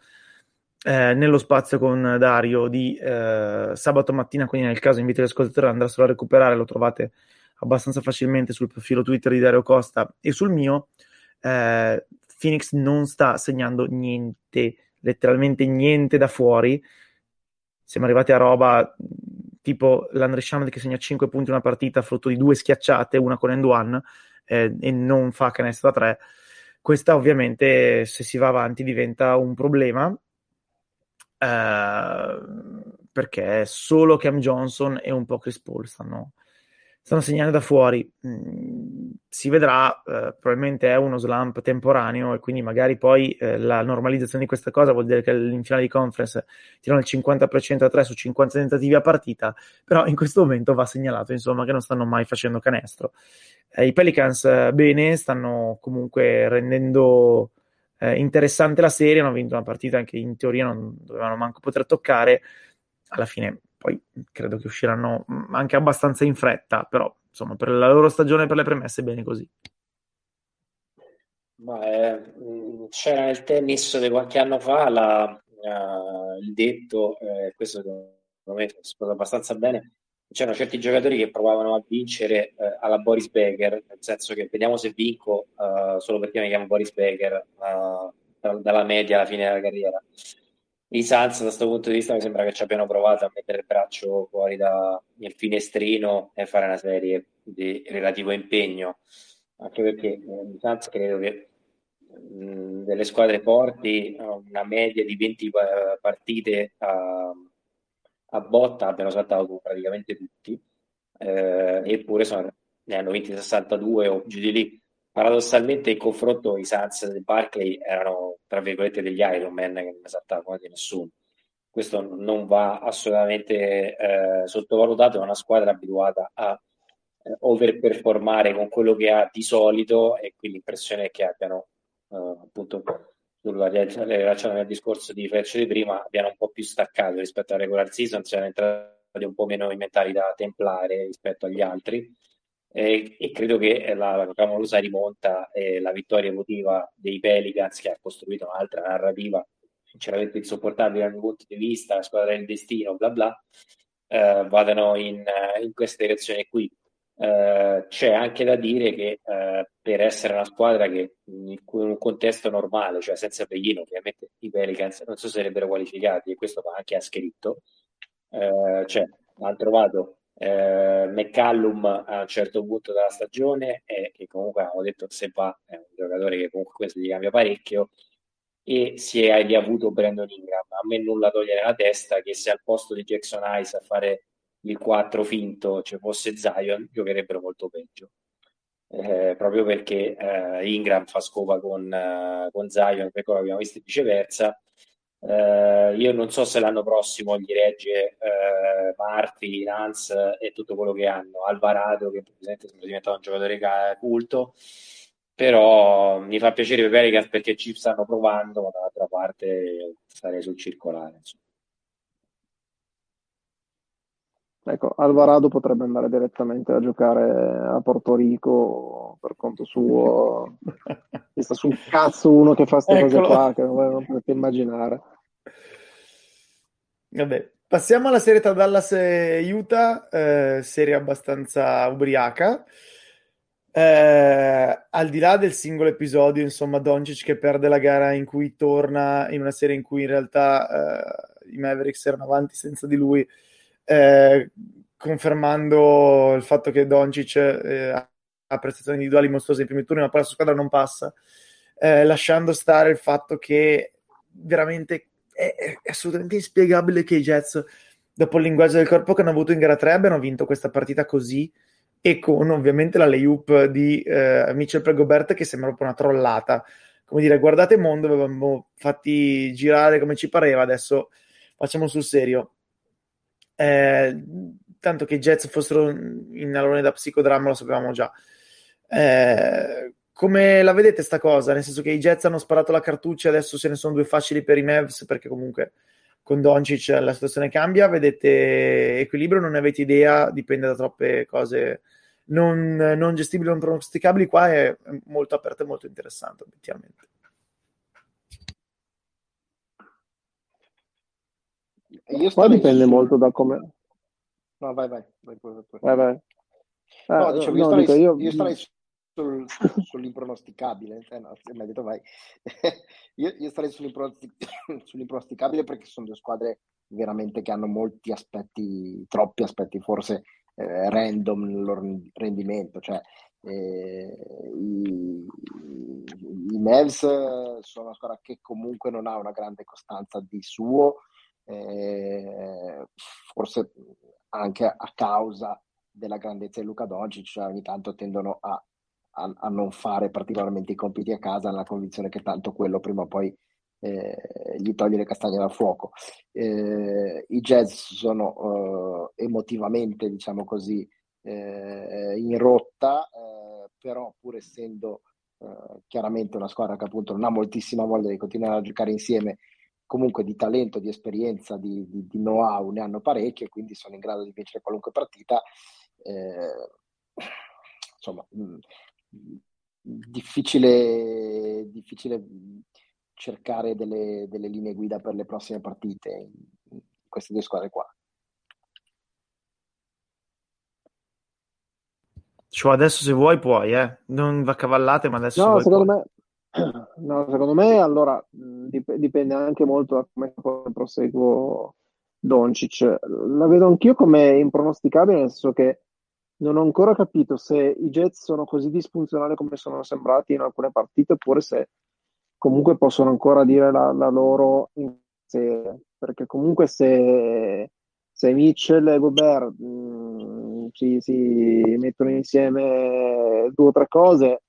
eh, nello spazio con Dario di eh, sabato mattina, quindi nel caso invito gli ascoltatori ad andarselo a recuperare, lo trovate abbastanza facilmente sul profilo Twitter di Dario Costa e sul mio. Eh, Phoenix non sta segnando niente, letteralmente niente da fuori. Siamo arrivati a roba tipo l'Andre Shamed che segna 5 punti una partita frutto di due schiacciate, una con end one eh, e non fa canestro da 3. Questa ovviamente se si va avanti diventa un problema eh, perché solo Cam Johnson e un po' Chris Paul stanno, stanno segnando da fuori. Mm, si vedrà, eh, probabilmente è uno slump temporaneo e quindi magari poi eh, la normalizzazione di questa cosa vuol dire che in finale di conference tirano il 50% a 3 su 50 tentativi a partita, però in questo momento va segnalato insomma che non stanno mai facendo canestro. Eh, I Pelicans eh, bene, stanno comunque rendendo eh, interessante la serie, hanno vinto una partita che in teoria non dovevano manco poter toccare, alla fine poi credo che usciranno mm, anche abbastanza in fretta, però insomma per la loro stagione, per le premesse, bene così. Ma, eh, mm, c'era nel tennis di qualche anno fa la, uh, il detto, eh, questo secondo me sposa abbastanza bene, c'erano certi giocatori che provavano a vincere eh, alla Boris Becker, nel senso che vediamo se vinco uh, solo perché mi chiamo Boris Becker uh, dalla media alla fine della carriera i Suns da questo punto di vista mi sembra che ci abbiano provato a mettere il braccio fuori dal finestrino e fare una serie di relativo impegno. Anche perché eh, i Suns credo che mh, delle squadre forti una media di 20 partite a, a botta abbiano saltato praticamente tutti eh, eppure sono, ne hanno 20 62 o giù di lì paradossalmente in confronto i Suns del Barclay erano tra virgolette degli Iron Man che non esaltavano di nessuno. Questo non va assolutamente eh, sottovalutato è una squadra abituata a eh, overperformare con quello che ha di solito e quindi l'impressione è che abbiano eh, appunto sulla relazione al discorso di Freccio di prima abbiano un po' più staccato rispetto alla regular season siano entrati un po' meno in mentalità templare rispetto agli altri eh, e credo che la, clamorosa rimonta e la vittoria emotiva dei Pelicans che ha costruito un'altra narrativa sinceramente insopportabile dal mio punto di vista, la squadra del destino, bla bla, eh, vadano in, in, questa direzione qui. Eh, c'è anche da dire che eh, per essere una squadra che in un contesto normale, cioè senza Peghino, ovviamente i Pelicans non so se sarebbero qualificati e questo va anche a scritto, eh, cioè hanno trovato eh, McCallum a un certo punto della stagione e che comunque abbiamo detto se va è un giocatore che comunque questo gli cambia parecchio e si è riavuto Brandon Ingram. A me nulla togliere la testa che se al posto di Jackson Ice a fare il 4 finto ci fosse Zion giocherebbero molto peggio. Eh, proprio perché eh, Ingram fa scopa con, uh, con Zion per come abbiamo visto viceversa Uh, io non so se l'anno prossimo gli regge uh, Marti, Nance e tutto quello che hanno, Alvarado che presente sembra diventato un giocatore culto, però mi fa piacere per Pelicans perché ci stanno provando, ma dall'altra parte starei sul circolare. Insomma. Ecco, Alvarado potrebbe andare direttamente a giocare a Porto Rico per conto suo. Mi sta sul cazzo uno che fa queste cose qua che non potete immaginare. Vabbè, passiamo alla serie tra Dallas e Utah, eh, serie abbastanza ubriaca. Eh, al di là del singolo episodio, insomma, Doncic che perde la gara in cui torna in una serie in cui in realtà eh, i Mavericks erano avanti senza di lui eh, confermando il fatto che Doncic eh, ha prestazioni individuali mostruose in primi turni, ma poi la sua squadra non passa, eh, lasciando stare il fatto che veramente è, è, assolutamente inspiegabile che i Jets, dopo il linguaggio del corpo che hanno avuto in gara 3, abbiano vinto questa partita così e con ovviamente la layup di eh, Mitchell Pregobert che sembra proprio una trollata. Come dire, guardate mondo, avevamo fatti girare come ci pareva, adesso facciamo sul serio eh, tanto che i Jets fossero in alone da psicodramma lo sapevamo già. Eh, come la vedete sta cosa? Nel senso che i Jets hanno sparato la cartuccia, adesso se ne sono due facili per i Mavs perché comunque con Doncic la situazione cambia, vedete equilibrio, non ne avete idea, dipende da troppe cose non, non gestibili, non pronosticabili, qua è molto aperto e molto interessante obiettivamente. Io Qua dipende su... molto da come... No, vai, vai. vai, vai, vai. vai. Ah, no, dicevo, io, no, starei, io... io starei sul, sull'impronosticabile, eh, no, mi detto vai. io, io, starei sull'impronostic- sull'impronosticabile perché sono due squadre veramente che hanno molti aspetti, troppi aspetti forse eh, random nel loro rendimento, cioè eh, i, i Mavs sono una squadra che comunque non ha una grande costanza di suo, eh, forse anche a causa della grandezza di Luca Doncic, cioè ogni tanto tendono a, a, a, non fare particolarmente i compiti a casa nella convinzione che tanto quello prima o poi eh, gli toglie le castagne dal fuoco. Eh, I jazz sono eh, emotivamente, diciamo così, eh, in rotta, eh, però pur essendo chiaramente una squadra che appunto non ha moltissima voglia di continuare a giocare insieme, comunque di talento, di esperienza, di, di, di know-how ne hanno parecchio e quindi sono in grado di vincere qualunque partita. Eh, insomma, mh, mm, difficile, difficile cercare delle, delle, linee guida per le prossime partite in, in queste due squadre qua. Cioè adesso se vuoi puoi, eh. non va cavallate, ma adesso no, secondo puoi. me No, secondo me allora dip- dipende anche molto da come proseguo Doncic. La vedo anch'io come impronosticabile, nel senso che non ho ancora capito se i Jets sono così disfunzionali come sono sembrati in alcune partite, oppure se comunque possono ancora dire la, la loro in serie. Perché comunque se, se Mitchell e Gobert mh, si, si mettono insieme due o tre cose,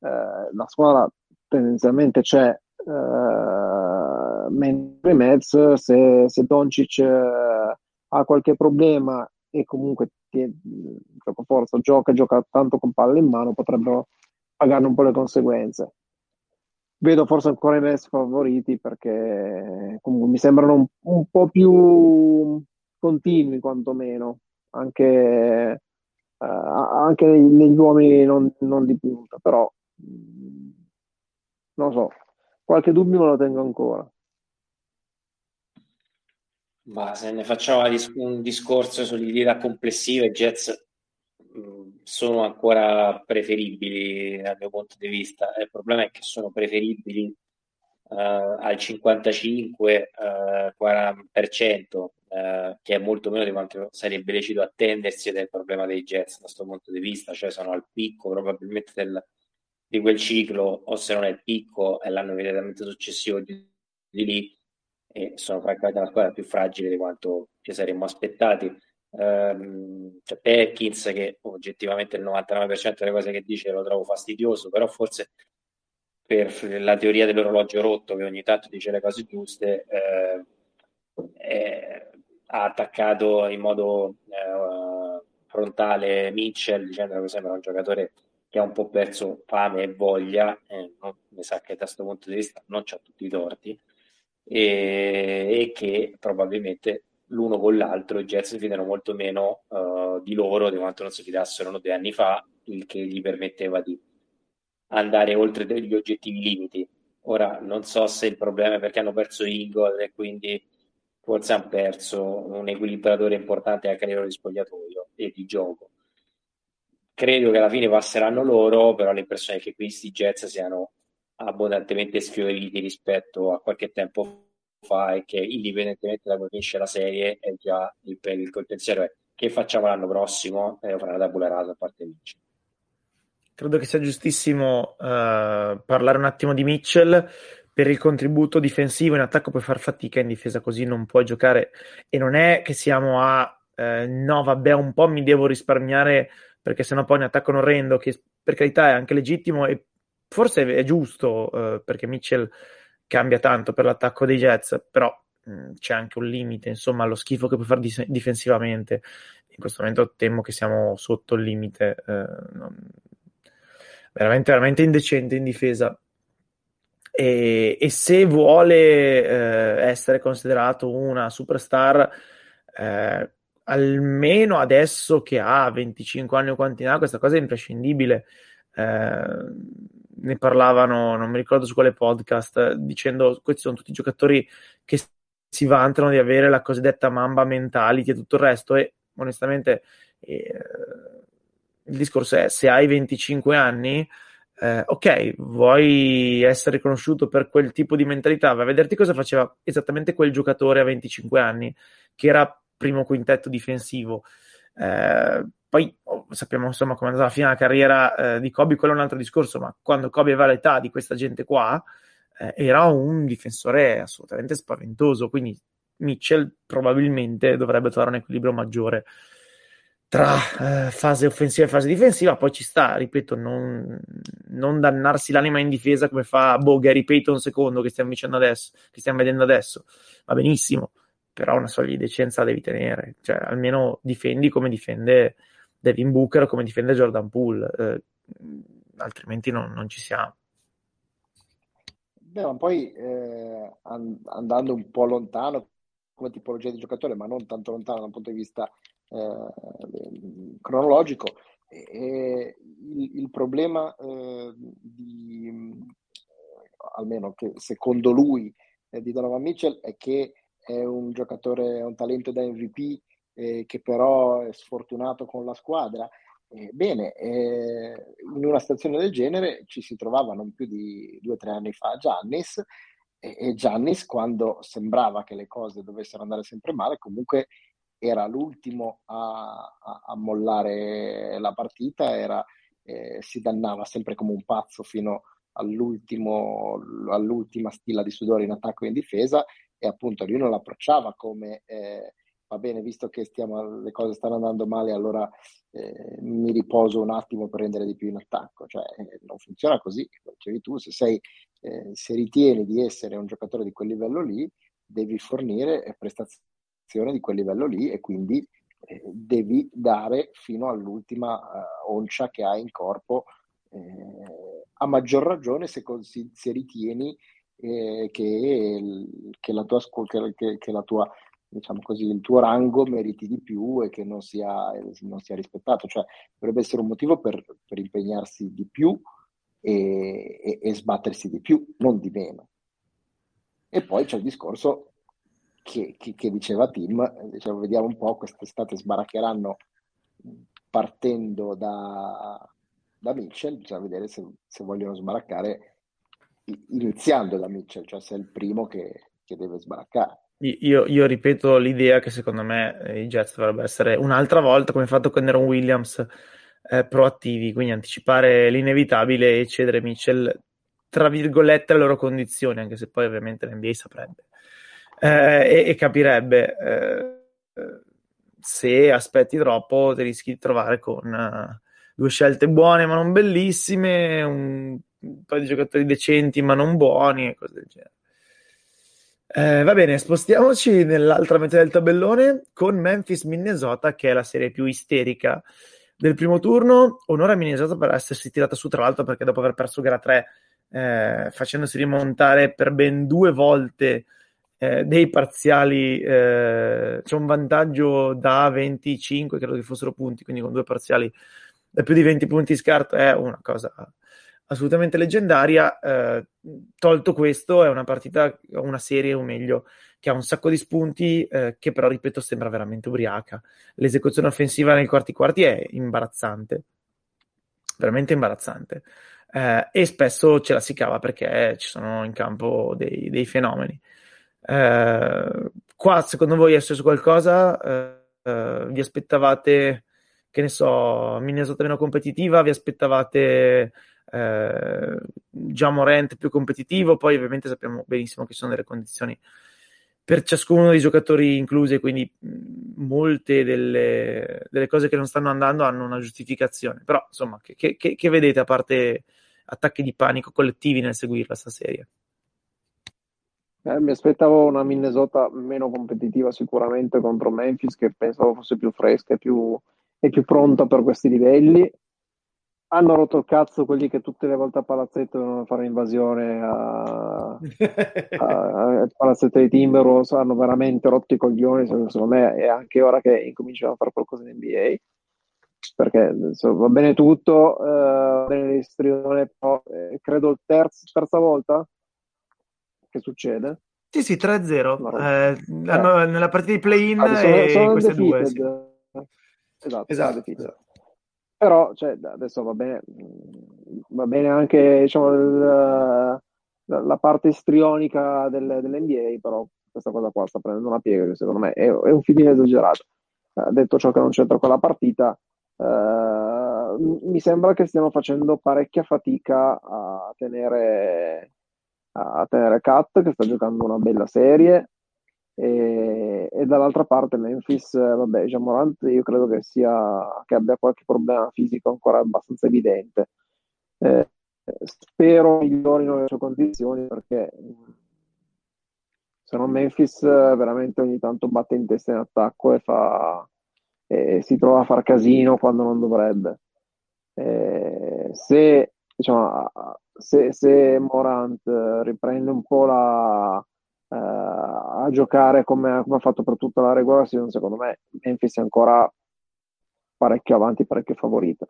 eh, la squadra tendenzialmente c'è uh, mentre Mets se, se Doncic uh, ha qualche problema e comunque gioca forza, gioca, gioca tanto con palle in mano, potrebbero pagarne un po' le conseguenze. Vedo forse ancora i Mets favoriti perché comunque mi sembrano un, un po' più continui quantomeno, anche, uh, anche negli uomini non, non di punta, però non so, qualche dubbio me lo tengo ancora. Ma se ne facciamo un discorso sull'idea complessiva, i Jets mm, sono ancora preferibili dal mio punto di vista. Il problema è che sono preferibili uh, al 55-40%, uh, uh, che è molto meno di quanto sarebbe lecito attendersi il problema dei Jets da questo punto di vista, cioè sono al picco probabilmente del, di quel ciclo, o se non è il picco, è l'anno immediatamente successivo di, di lì, e sono francamente la squadra più fragile di quanto ci saremmo aspettati. Um, c'è Perkins che oggettivamente il 99% delle cose che dice lo trovo fastidioso, però forse per la teoria dell'orologio rotto che ogni tanto dice le cose giuste, eh, eh, ha attaccato in modo eh, frontale Mitchell dicendo che sembra un giocatore che ha un po' perso fame e voglia, eh, mi sa che da questo punto di vista non c'ha tutti i torti, e, e che probabilmente l'uno con l'altro i Jets si fidano molto meno uh, di loro di quanto non si fidassero due anni fa, il che gli permetteva di andare oltre degli oggettivi limiti. Ora non so se il problema è perché hanno perso Eagle e quindi forse hanno perso un equilibratore importante anche a livello di spogliatoio e di gioco credo che alla fine passeranno loro, però l'impressione è che questi Jets siano abbondantemente sfioriti rispetto a qualche tempo fa e che indipendentemente da come finisce la serie è già il, il, il è. Che facciamo l'anno prossimo? E eh, farà una tabula rasa a parte Mitchell. Credo che sia giustissimo uh, parlare un attimo di Mitchell per il contributo difensivo in attacco puoi far fatica in difesa così non puoi giocare. E non è che siamo a eh, no vabbè un po' mi devo risparmiare perché sennò poi ne attaccano orrendo, che per carità è anche legittimo e forse è giusto eh, perché Mitchell cambia tanto per l'attacco dei Jets, però mh, mm, c'è anche un limite, insomma, allo schifo che può fare dis- difensivamente. In questo momento temo che siamo sotto il limite. Eh, non, veramente, veramente indecente in difesa. E, e se vuole eh, essere considerato una superstar, eh, almeno adesso che ha 25 anni o quanti ne ha, questa cosa è imprescindibile. Eh, ne parlavano, non mi ricordo su quale podcast, dicendo questi sono tutti giocatori che si vantano di avere la cosiddetta mamba mentality e tutto il resto e onestamente eh, il discorso è se hai 25 anni eh, ok, vuoi essere riconosciuto per quel tipo di mentalità, vai a vederti cosa faceva esattamente quel giocatore a 25 anni, che era primo quintetto difensivo. Eh, poi oh, sappiamo insomma come è andata la fine della carriera eh, di Kobe, quello è un altro discorso, ma quando Kobe aveva l'età di questa gente qua, eh, era un difensore assolutamente spaventoso, quindi Mitchell probabilmente dovrebbe trovare un equilibrio maggiore tra eh, fase offensiva e fase difensiva, poi ci sta, ripeto, non, non, dannarsi l'anima in difesa come fa boh, Gary Payton secondo che stiamo, adesso, che stiamo vedendo adesso, va benissimo, però una soglia di decenza devi tenere, cioè almeno difendi come difende Devin Booker o come difende Jordan Poole, eh, altrimenti non, non, ci siamo. Beh, ma poi eh, andando un po' lontano come tipologia di giocatore, ma non tanto lontano dal punto di vista eh, cronologico. Il, il problema eh, di, almeno che secondo lui, eh, di Donovan Mitchell è che è un giocatore, è un talento da MVP eh, che però è sfortunato con la squadra. Eh, bene, eh, in una situazione del genere ci si trovava non più di due o tre anni fa Giannis e, Giannis quando sembrava che le cose dovessero andare sempre male comunque era l'ultimo a, a, a mollare la partita, era, eh, si dannava sempre come un pazzo fino all'ultima stilla di sudore in attacco e in difesa e appunto lui non l'approcciava come eh, va bene, visto che stiamo, le cose stanno andando male, allora eh, mi riposo un attimo per rendere di più in attacco. Cioè, eh, non funziona così, come dicevi tu, se, sei, eh, se ritieni di essere un giocatore di quel livello lì, devi fornire prestazioni di quel livello lì e quindi eh, devi dare fino all'ultima uh, oncia che hai in corpo, eh, a maggior ragione se, se ritieni eh, che, che, la tua, che, che la tua diciamo così, il tuo rango meriti di più e che non sia, non sia rispettato. Cioè, dovrebbe essere un motivo per, per impegnarsi di più e, e, e, sbattersi di più, non di meno. E poi c'è il discorso che, che, che diceva Tim, diciamo, vediamo un po', quest'estate sbaraccheranno partendo da, da Mitchell, bisogna vedere se, se, vogliono sbaraccare iniziando da Mitchell, cioè se è il primo che, che deve sbaraccare. Io, io, ripeto l'idea che secondo me i Jets dovrebbero essere un'altra volta, come fatto con Aaron Williams, eh, proattivi, quindi anticipare l'inevitabile e cedere Mitchell, tra virgolette, alle loro condizioni, anche se poi ovviamente l'NBA saprebbe eh, e, e, capirebbe eh, se aspetti troppo ti rischi di trovare con uh, due scelte buone ma non bellissime, un, un paio di giocatori decenti ma non buoni e cose del genere. Eh, va bene, spostiamoci nell'altra metà del tabellone con Memphis Minnesota, che è la serie più isterica del primo turno. Onore a Minnesota per essersi tirata su, tra l'altro, perché dopo aver perso gara 3, eh, facendosi rimontare per ben due volte eh, dei parziali, eh, c'è un vantaggio da 25, credo che fossero punti, quindi con due parziali da più di 20 punti scarto è una cosa assolutamente leggendaria. Eh, tolto questo, è una partita, una serie o meglio, che ha un sacco di spunti, eh, che però, ripeto, sembra veramente ubriaca. L'esecuzione offensiva nei quarti quarti è imbarazzante, veramente imbarazzante. Eh, e spesso ce la si cava perché ci sono in campo dei, dei fenomeni. Eh, qua, secondo voi, è successo qualcosa? Eh, eh, vi aspettavate, che ne so, Minnesota meno competitiva? Vi aspettavate eh, già Morent più competitivo? Poi, ovviamente, sappiamo benissimo che ci sono delle condizioni per ciascuno dei giocatori incluse, quindi molte delle, delle, cose che non stanno andando hanno una giustificazione. Però, insomma, che, che, che vedete a parte attacchi di panico collettivi nel seguirla sta serie? Eh, mi aspettavo una Minnesota meno competitiva sicuramente contro Memphis, che pensavo fosse più fresca e più, e più pronta per questi livelli. hanno rotto il cazzo quelli che tutte le volte a palazzetto devono fare invasione a, a, a palazzetto dei Timberwolves hanno veramente rotto i coglioni secondo me è anche ora che incominciano a fare qualcosa in NBA perché insomma, va bene tutto eh, va bene l'istrione però eh, credo terz- terza volta che succede. Sì sì 3-0 eh, hanno, nella partita di play-in ah, sono, sono queste due sì. Esatto, esatto. Però cioè, adesso va bene, va bene anche diciamo, la, la, parte istrionica del, dell'NBA, però questa cosa qua sta prendendo una piega che secondo me è, è un filino esagerato. Eh, detto ciò che non c'entra con la partita, eh, mi sembra che stiamo facendo parecchia fatica a tenere, a tenere Cat, che sta giocando una bella serie, e, e, dall'altra parte Memphis, vabbè, Jamorant io credo che sia che abbia qualche problema fisico ancora abbastanza evidente. Eh, spero migliorino le sue condizioni perché se no Memphis veramente ogni tanto batte in testa in attacco e, fa, e si trova a far casino quando non dovrebbe. Eh, se, diciamo, se, se Morant riprende un po' la, eh, a giocare come, come, ha fatto per tutta la regular season, secondo me Memphis è ancora parecchio avanti, parecchio favorito.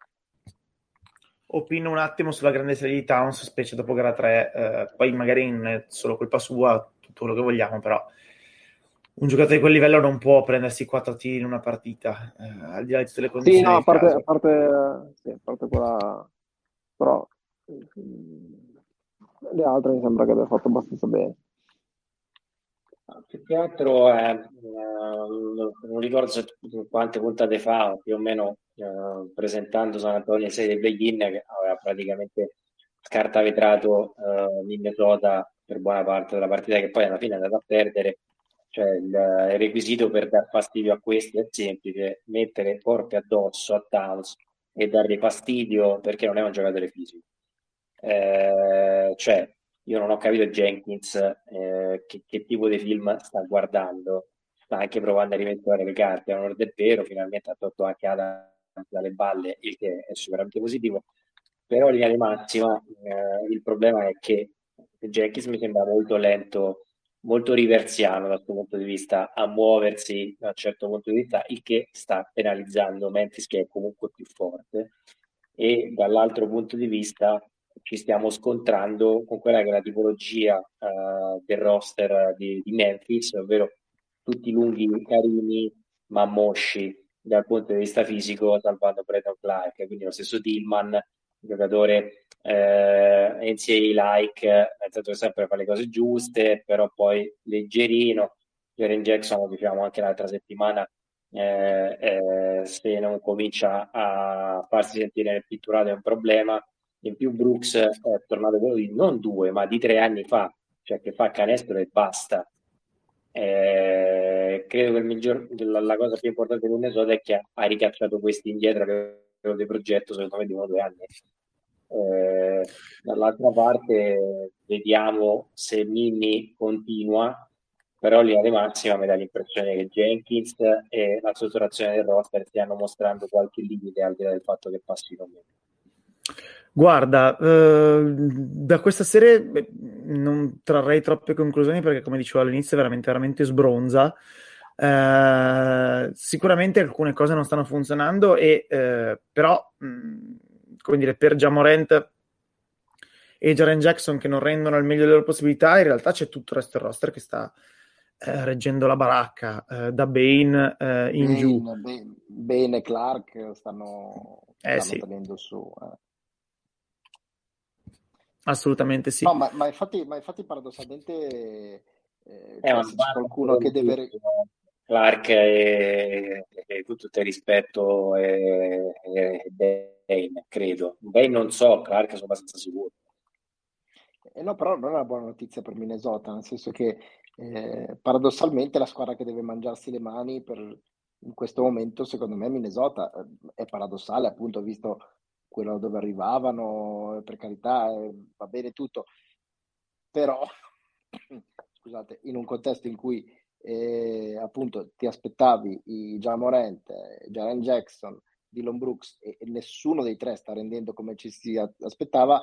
Opino un attimo sulla grande serie di Towns, specie dopo gara 3, eh, poi magari in solo colpa sua, tutto quello che vogliamo, però un giocatore di quel livello non può prendersi 4 tiri in una partita, eh, al di là di tutte le condizioni. Sì, no, a parte, a parte, sì, a parte quella, però le altre mi sembra che abbia fatto abbastanza bene. Più che altro, eh, non ricordo quante puntate fa, più o meno eh, presentando San Antonio e 6 del play-in, che aveva praticamente scartavetrato eh, Minnesota per buona parte della partita, che poi alla fine è andata a perdere. Cioè, il, il requisito per dar fastidio a questi è semplice: mettere corpi addosso a Towns e dargli fastidio perché non è un giocatore fisico. Eh, cioè, io non ho capito Jenkins eh, che, che, tipo di film sta guardando, sta anche provando a rimettere le carte, onore del vero, finalmente ha tolto anche Adam dalle balle, il che è sicuramente positivo, però in linea di massima eh, il problema è che Jenkins mi sembra molto lento, molto riversiano dal suo punto di vista a muoversi da un certo punto di vista, il che sta penalizzando Memphis che è comunque più forte. E dall'altro punto di vista ci stiamo scontrando con quella che è la tipologia uh, del roster di, di, Memphis, ovvero tutti lunghi, carini, ma mosci dal punto di vista fisico, salvando Breton Clark, quindi lo stesso Tillman, giocatore eh, NCAA-like, nel senso che sempre fa le cose giuste, però poi leggerino. Jaren Jackson, diciamo anche l'altra settimana, eh, eh, se non comincia a farsi sentire pitturato è un problema in più Brooks è tornato quello di non due, ma di tre anni fa, cioè che fa canestro e basta. Eh, credo che il miglior, la, la, cosa più importante di Minnesota è che ha ricacciato questi indietro che di progetto, secondo me, di uno o due anni. Eh, dall'altra parte, vediamo se Mimmi continua, però lì di massima mi dà l'impressione che Jenkins e la strutturazione del roster stiano mostrando qualche limite al di là del fatto che passino meno. Guarda, eh, da questa serie beh, non trarrei troppe conclusioni perché, come dicevo all'inizio, è veramente, veramente sbronza. Eh, sicuramente alcune cose non stanno funzionando, e, eh, però, mh, mm, come dire, per Jamorant e Jaren Jackson che non rendono al meglio delle loro possibilità, in realtà c'è tutto il resto del roster che sta eh, reggendo la baracca, eh, da Bane eh, in Bane, giù. Bane e Clark stanno, stanno sì. tenendo su. Eh. Assolutamente sì. No, ma, ma, infatti, ma infatti, paradossalmente eh, eh, c'è qualcuno che deve... Clark e, e tutto il rispetto e, e Bane, credo. Bane non so, Clark sono abbastanza sicuro. Eh no, però non è una buona notizia per Minnesota, nel senso che eh, paradossalmente la squadra che deve mangiarsi le mani per, in questo momento, secondo me, Minnesota eh, è paradossale, appunto, visto quello dove arrivavano, per carità, eh, va bene tutto, però scusate, in un contesto in cui eh, appunto ti aspettavi i Jamorant, Jaren Jackson Dylan Brooks e, e, nessuno dei tre sta rendendo come ci si aspettava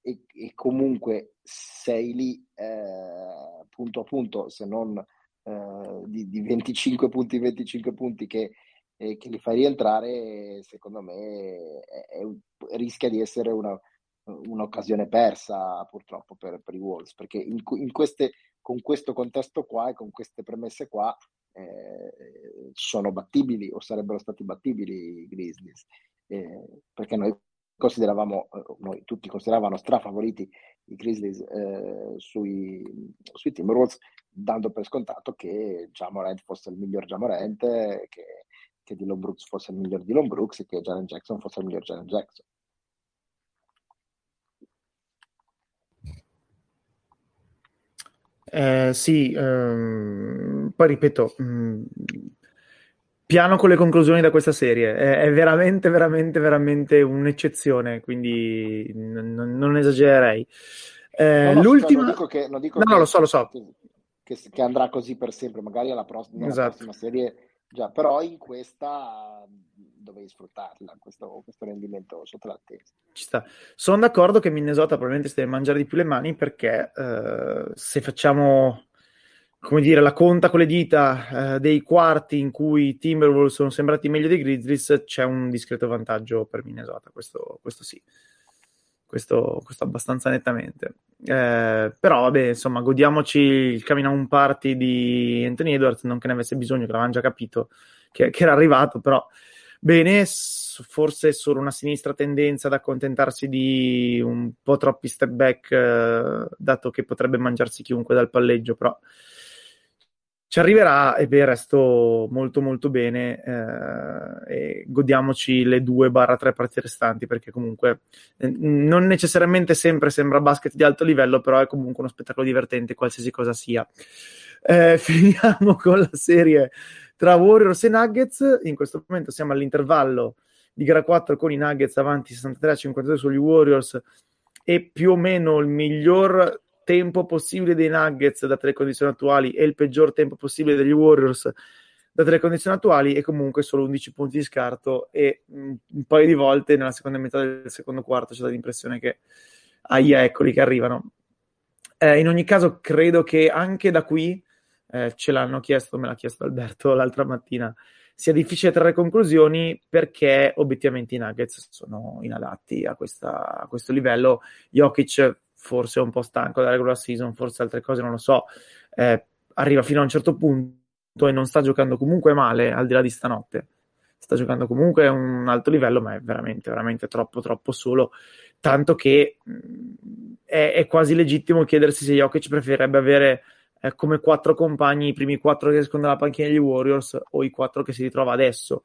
e, e comunque sei lì eh, punto a punto, se non eh, di, di, 25 punti, 25 punti che, eh, che li fai rientrare, secondo me è, è, rischia di essere una, un'occasione persa purtroppo per, per, i Wolves, perché in, in queste, con questo contesto qua e con queste premesse qua eh, sono battibili o sarebbero stati battibili i Grizzlies, eh, perché noi consideravamo, eh, noi tutti consideravano strafavoriti i Grizzlies eh, sui, sui Timberwolves, dando per scontato che Jamorant fosse il miglior Jamorant, che, che Dylan Brooks fosse il miglior Dylan Brooks e che Jalen Jackson fosse il miglior Jalen Jackson. Eh, sì, ehm, poi ripeto, mh, mm, piano con le conclusioni da questa serie, è, è veramente, veramente, veramente un'eccezione, quindi n- n- non esagererei. Eh, no, no, l'ultima... Non dico che, non dico no, che, no, lo so, lo so. Che, che andrà così per sempre, magari alla prossima, esatto. prossima serie già, però in questa dovevi sfruttarla, questo, questo rendimento sotto l'attesa. Ci sta. Sono d'accordo che Minnesota probabilmente si deve mangiare di più le mani perché eh, se facciamo come dire, la conta con le dita eh, dei quarti in cui i Timberwolves sono sembrati meglio dei Grizzlies, c'è un discreto vantaggio per Minnesota, questo, questo sì, questo, questo, abbastanza nettamente. Eh, però vabbè, insomma, godiamoci il camino a un party di Anthony Edwards, non che ne avesse bisogno, che l'avevamo già capito che, che era arrivato, però bene, forse solo una sinistra tendenza ad accontentarsi di un po' troppi step back, eh, dato che potrebbe mangiarsi chiunque dal palleggio, però ci arriverà e beh, resto molto molto bene eh, godiamoci le due barra tre partite restanti perché comunque eh, non necessariamente sempre sembra basket di alto livello però è comunque uno spettacolo divertente qualsiasi cosa sia. Eh, finiamo con la serie tra Warriors e Nuggets. In questo momento siamo all'intervallo di gara 4 con i Nuggets avanti 63-52 sugli Warriors e più o meno il miglior tempo possibile dei Nuggets date le condizioni attuali e il peggior tempo possibile degli Warriors date le condizioni attuali e comunque solo 11 punti di scarto e un, un paio di volte nella seconda metà del secondo quarto c'è l'impressione che ahia eccoli che arrivano. Eh, in ogni caso credo che anche da qui eh, ce l'hanno chiesto, me l'ha chiesto Alberto l'altra mattina sia difficile trarre conclusioni perché obiettivamente i Nuggets sono inadatti a, questa, a questo livello. Jokic forse è un po' stanco della regular season, forse altre cose non lo so, eh, arriva fino a un certo punto e non sta giocando comunque male al di là di stanotte. Sta giocando comunque a un alto livello, ma è veramente, veramente troppo, troppo solo. Tanto che mm, è, è, quasi legittimo chiedersi se Jokic preferirebbe avere eh, come quattro compagni i primi quattro che escono dalla panchina degli Warriors o i quattro che si ritrova adesso.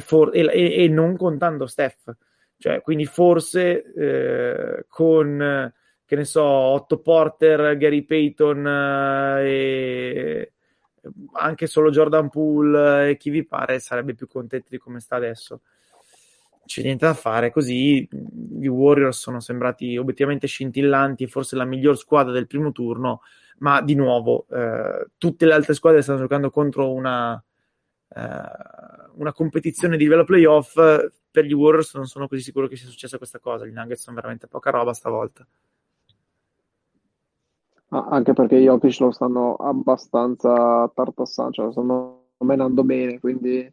For- e, e, e non contando Steph. Cioè, quindi forse eh, con che ne so, Otto Porter, Gary Payton eh, e anche solo Jordan Poole e chi vi pare sarebbe più contento di come sta adesso. C'è niente da fare, così i Warriors sono sembrati obiettivamente scintillanti, forse la miglior squadra del primo turno, ma di nuovo eh, tutte le altre squadre stanno giocando contro una, eh, una competizione di livello playoff. Per gli Warriors non sono così sicuro che sia successa questa cosa, gli Nuggets sono veramente poca roba stavolta anche perché Jokic lo stanno abbastanza tartassando, cioè lo stanno menando bene, quindi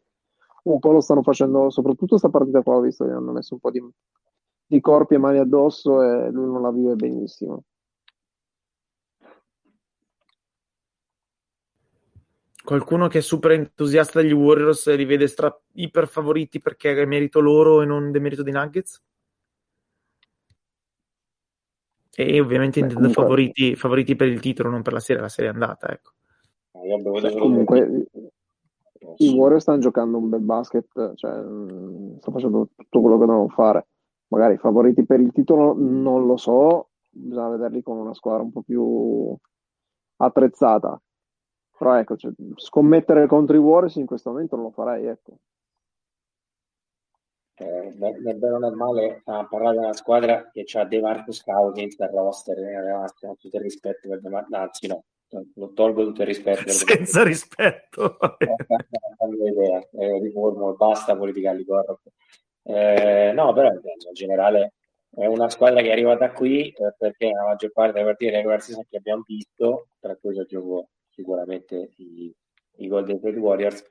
un po' lo stanno facendo, soprattutto questa partita qua ho visto che hanno messo un po' di, di corpi e mani addosso e lui non la vive benissimo. Qualcuno che è super entusiasta degli Warriors li vede stra- iper favoriti perché è merito loro e non demerito dei Nuggets? E ovviamente Beh, intendo comunque... favoriti, favoriti, per il titolo, non per la serie, la serie è andata. Ecco. Cioè, comunque i Warriors stanno giocando un bel basket, cioè, mm, sto facendo tutto quello che devono fare. Magari favoriti per il titolo non lo so, bisogna vederli con una squadra un po' più attrezzata. Però ecco, cioè, scommettere contro i Warriors in questo momento non lo farei, ecco eh, davvero normale a parlare di una squadra che ha De Marcus Cousins roster, eh, aveva tutto il rispetto per De Marcus, anzi no, lo tolgo tutto il rispetto. Senza rispetto. idea, eh, riformo, basta politically correct. Eh, no, però in generale è una squadra che è arrivata qui eh, perché la maggior parte delle partite regular season che abbiamo visto, tra cui io gioco sicuramente i, i Golden State Warriors,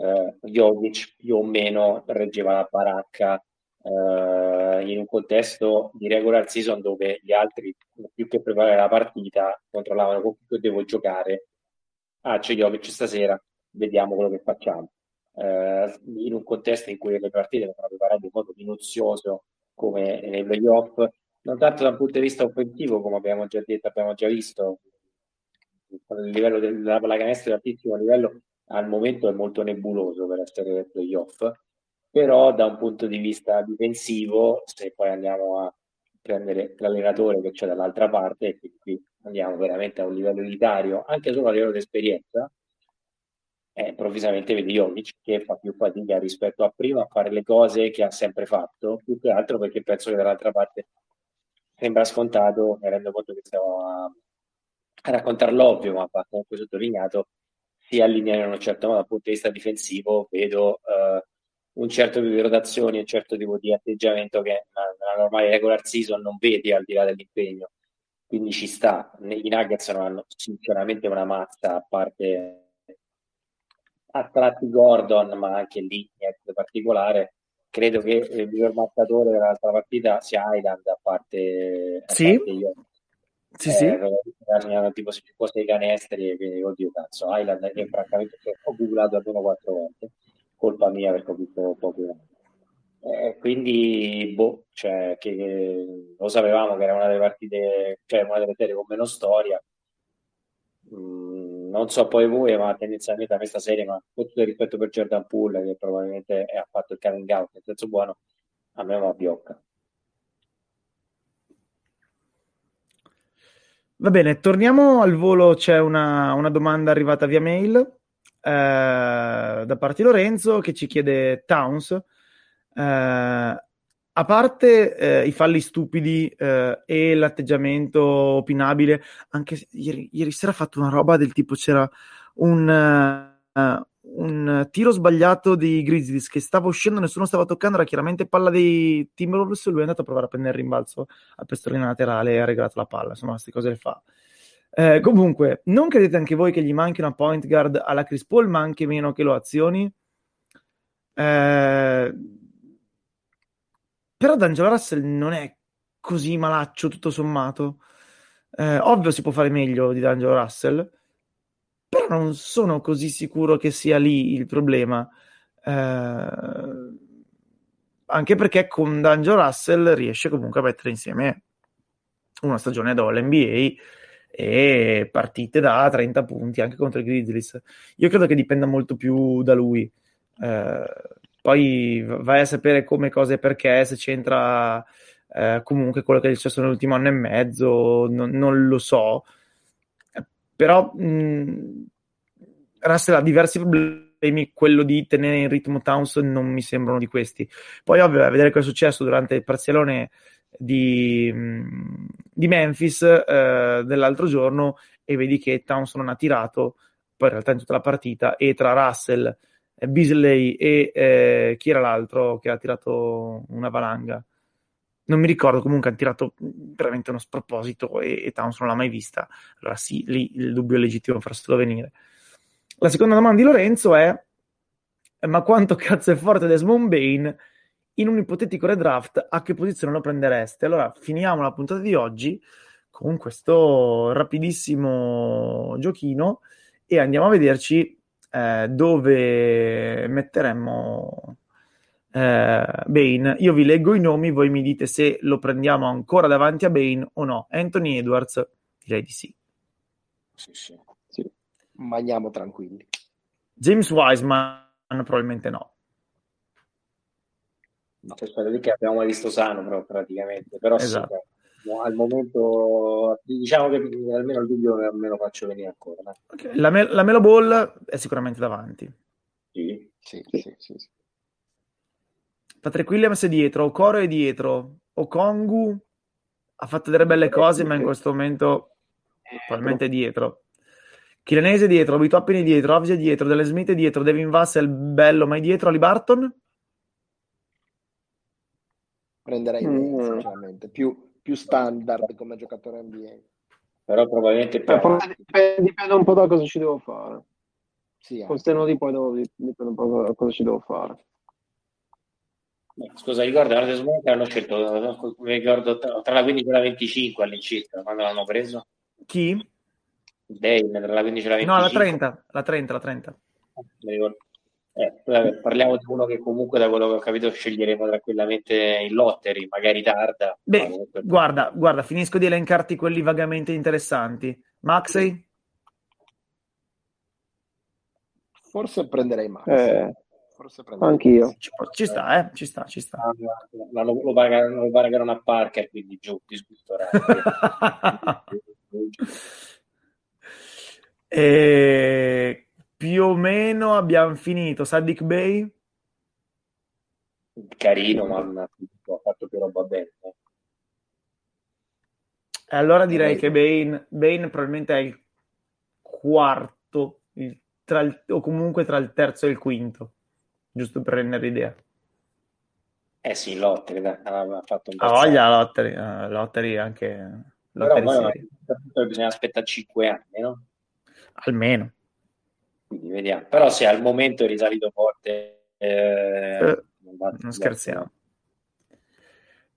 eh, Jovic più o meno reggeva la baracca eh, in un contesto di regular season dove gli altri, più che preparare la partita, controllavano con chi devo giocare. Ah, c'è Jovic stasera, vediamo quello che facciamo. Eh, in un contesto in cui le partite vengono preparate in modo minuzioso come nei playoff, non tanto dal punto di vista offensivo, come abbiamo già detto, abbiamo già visto, il livello della pallacanestro è altissimo livello, al momento è molto nebuloso per essere nel playoff, però da un punto di vista difensivo, se poi andiamo a prendere l'allenatore che c'è dall'altra parte, quindi qui andiamo veramente a un livello elitario, anche solo a livello di esperienza, eh, improvvisamente vedi Jovic che fa più fatica rispetto a prima a fare le cose che ha sempre fatto, più che altro perché penso che dall'altra parte sembra scontato, mi rendo conto che stiamo a, a raccontare l'ovvio, ma va comunque sottolineato, si allineano in un certo modo dal punto di vista difensivo, vedo eh, un certo tipo di rotazioni, un certo tipo di atteggiamento che nella normale regular season non vedi al di là dell'impegno. Quindi ci sta. I Nuggets non hanno sinceramente una mazza, a parte a tratti Gordon, ma anche lì niente particolare. Credo che il miglior marcatore dell'altra partita sia Island, a parte, a sì. parte io. Sì, sì. Eh, tipo se ci fosse i canestri, quindi oddio cazzo, Island che francamente ho googlato almeno quattro volte colpa mia perché ho visto poco. Eh, quindi, boh, cioè, che, lo sapevamo che era una delle partite, cioè una delle serie con meno storia. Mm, non so poi voi, ma tendenzialmente a questa serie, ma con tutto il rispetto per Jordan Poole, che probabilmente ha fatto il coming out nel senso buono, a me va biocca. Va bene, torniamo al volo. C'è una, una domanda arrivata via mail eh, da parte di Lorenzo che ci chiede Towns. Eh, a parte eh, i falli stupidi eh, e l'atteggiamento opinabile, anche ieri, ieri, sera ha fatto una roba del tipo c'era un, uh, un tiro sbagliato dei Grizzlies che stava uscendo, nessuno stava toccando, era chiaramente palla dei Timberwolves, lui è andato a provare a prendere il rimbalzo a pestolina laterale e ha regalato la palla, insomma queste cose le fa. Eh, comunque, non credete anche voi che gli manchi una point guard alla Chris Paul, ma anche meno che lo azioni? Eh, però D'Angelo Russell non è così malaccio tutto sommato. Eh, ovvio si può fare meglio di D'Angelo Russell, però non sono così sicuro che sia lì il problema. Eh, anche perché con D'Angelo Russell riesce comunque a mettere insieme una stagione da All-NBA e partite da 30 punti anche contro i Grizzlies. Io credo che dipenda molto più da lui. Eh, poi vai a sapere come, cose e perché, se c'entra eh, comunque quello che è successo nell'ultimo anno e mezzo, non, non lo so. Però mh, Russell ha diversi problemi, quello di tenere in ritmo Towns non mi sembrano di questi. Poi ovvio, a vedere cosa è successo durante il parzialone di, di Memphis eh, dell'altro giorno e vedi che Townsend non ha tirato, poi in realtà in tutta la partita, e tra Russell, eh, Beasley e eh, chi era l'altro che ha tirato una valanga? Non mi ricordo, comunque ha tirato veramente uno sproposito e, e Townsend non l'ha mai vista. Allora sì, lì il dubbio è legittimo farselo venire. La seconda domanda di Lorenzo è ma quanto cazzo è forte Desmond Bain in un ipotetico redraft a che posizione lo prendereste? Allora, finiamo la puntata di oggi con questo rapidissimo giochino e andiamo a vederci eh, dove metteremmo eh, Bane. Io vi leggo i nomi, voi mi dite se lo prendiamo ancora davanti a Bane o no. Anthony Edwards, direi di sì. Sì, sì. sì. Maniamo tranquilli. James Wiseman, probabilmente no. No. Cioè, lì che abbiamo mai visto sano però, praticamente, però esatto. sì, al momento diciamo che almeno il dubbio me lo faccio venire ancora. Okay. La, me- la, Melo Ball è sicuramente davanti. Sì, sì, sì. sì, sì. Patrick Williams è dietro, Okoro è dietro, Okongu ha fatto delle belle cose, ma in questo momento probabilmente è dietro. Chilenese dietro, Obi Toppini dietro, Ovsia dietro, Delle Smith dietro, Devin Vassell bello mai dietro, Ali Barton? Prenderei Mm. Bale, sinceramente, più, più standard come giocatore NBA. Però probabilmente più Eh, dipende, dipende un po' da cosa ci devo fare. Sì, Con anche. ste nodi poi devo, dipende un po' da cosa ci devo fare. Scusa, ricordo l'anno smonte hanno scelto, mi ricordo, tra la 15 e la 25 all'incirca, quando l'hanno preso. Chi? Dane, tra la 15 e la 25. No, la 30, la 30, la 30. Mi ricordo. Eh, parliamo di uno che comunque da quello che ho capito sceglieremo tranquillamente in lottery, magari tarda. ma Beh, comunque- guarda, guarda, finisco di elencarti quelli vagamente interessanti. Maxey? Forse prenderei Max. Eh, Forse prenderei anch'io. Ci, ci sta, eh? Ci sta, ci sta. Ah, no, lo, lo, pagano, a Parker, quindi giù, disgusto E più o meno abbiamo finito. Sadiq Bey? Carino, ma non ha fatto più roba bene. eh. E allora direi che Bane, Bane probabilmente è il quarto, il- tra il- o comunque tra il terzo e il quinto, giusto per rendere idea. Eh sì, Lottery, ha fatto un Ha bel voglia lottery, eh, lottery anche Però lottery poi serie. bisogna aspettare 5 anni, no? almeno. Quindi vediamo. Però se al momento è risalito forte, eh, Eh, non scherziamo.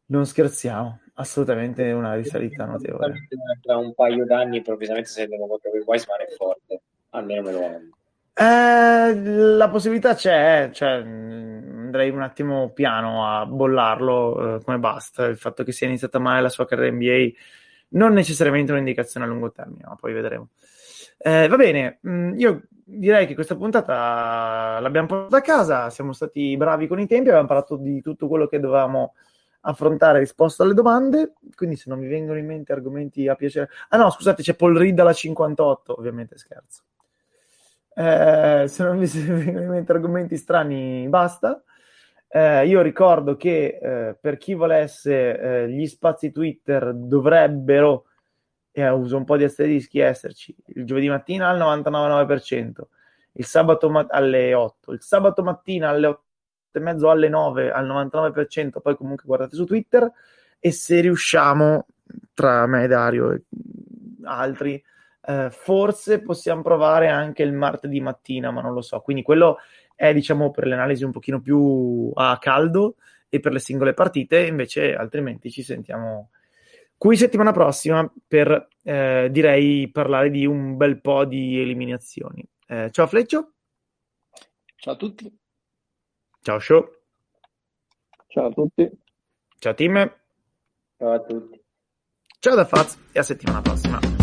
Non scherziamo, assolutamente una risalita notevole. Tra un paio d'anni improvvisamente se andiamo contro quel Wiseman è forte, almeno me lo auguro. Eh, la possibilità c'è, cioè, andrei un attimo piano a bollarlo eh, come basta. Il fatto che sia iniziata male la sua carriera NBA non necessariamente un'indicazione a lungo termine, ma poi vedremo. Eh, va bene, mh, io direi che questa puntata l'abbiamo portata a casa, siamo stati bravi con i tempi, abbiamo parlato di tutto quello che dovevamo affrontare, risposto alle domande, quindi se non vi vengono in mente argomenti a piacere... Ah no, scusate, c'è Paul Reed alla 58, ovviamente scherzo. Eh, se non vi vengono in argomenti strani, basta. Eh, io ricordo che eh, per chi volesse eh, gli spazi Twitter dovrebbero, e uso un po' di asterischi, esserci il giovedì mattina al 99,9%, il sabato ma- alle 8, il sabato mattina alle 8 e mezzo alle 9 al 99%, poi comunque guardate su Twitter e se riusciamo tra me, Dario e altri, eh, forse possiamo provare anche il martedì mattina, ma non lo so. Quindi quello è diciamo per le analisi un pochino più a caldo e per le singole partite, invece altrimenti ci sentiamo qui settimana prossima per eh, direi parlare di un bel po' di eliminazioni. Eh, ciao Fleccio, Ciao a tutti. ciao Show, Ciao a tutti. ciao team, Ciao a tutti. ciao da Faz e a settimana prossima.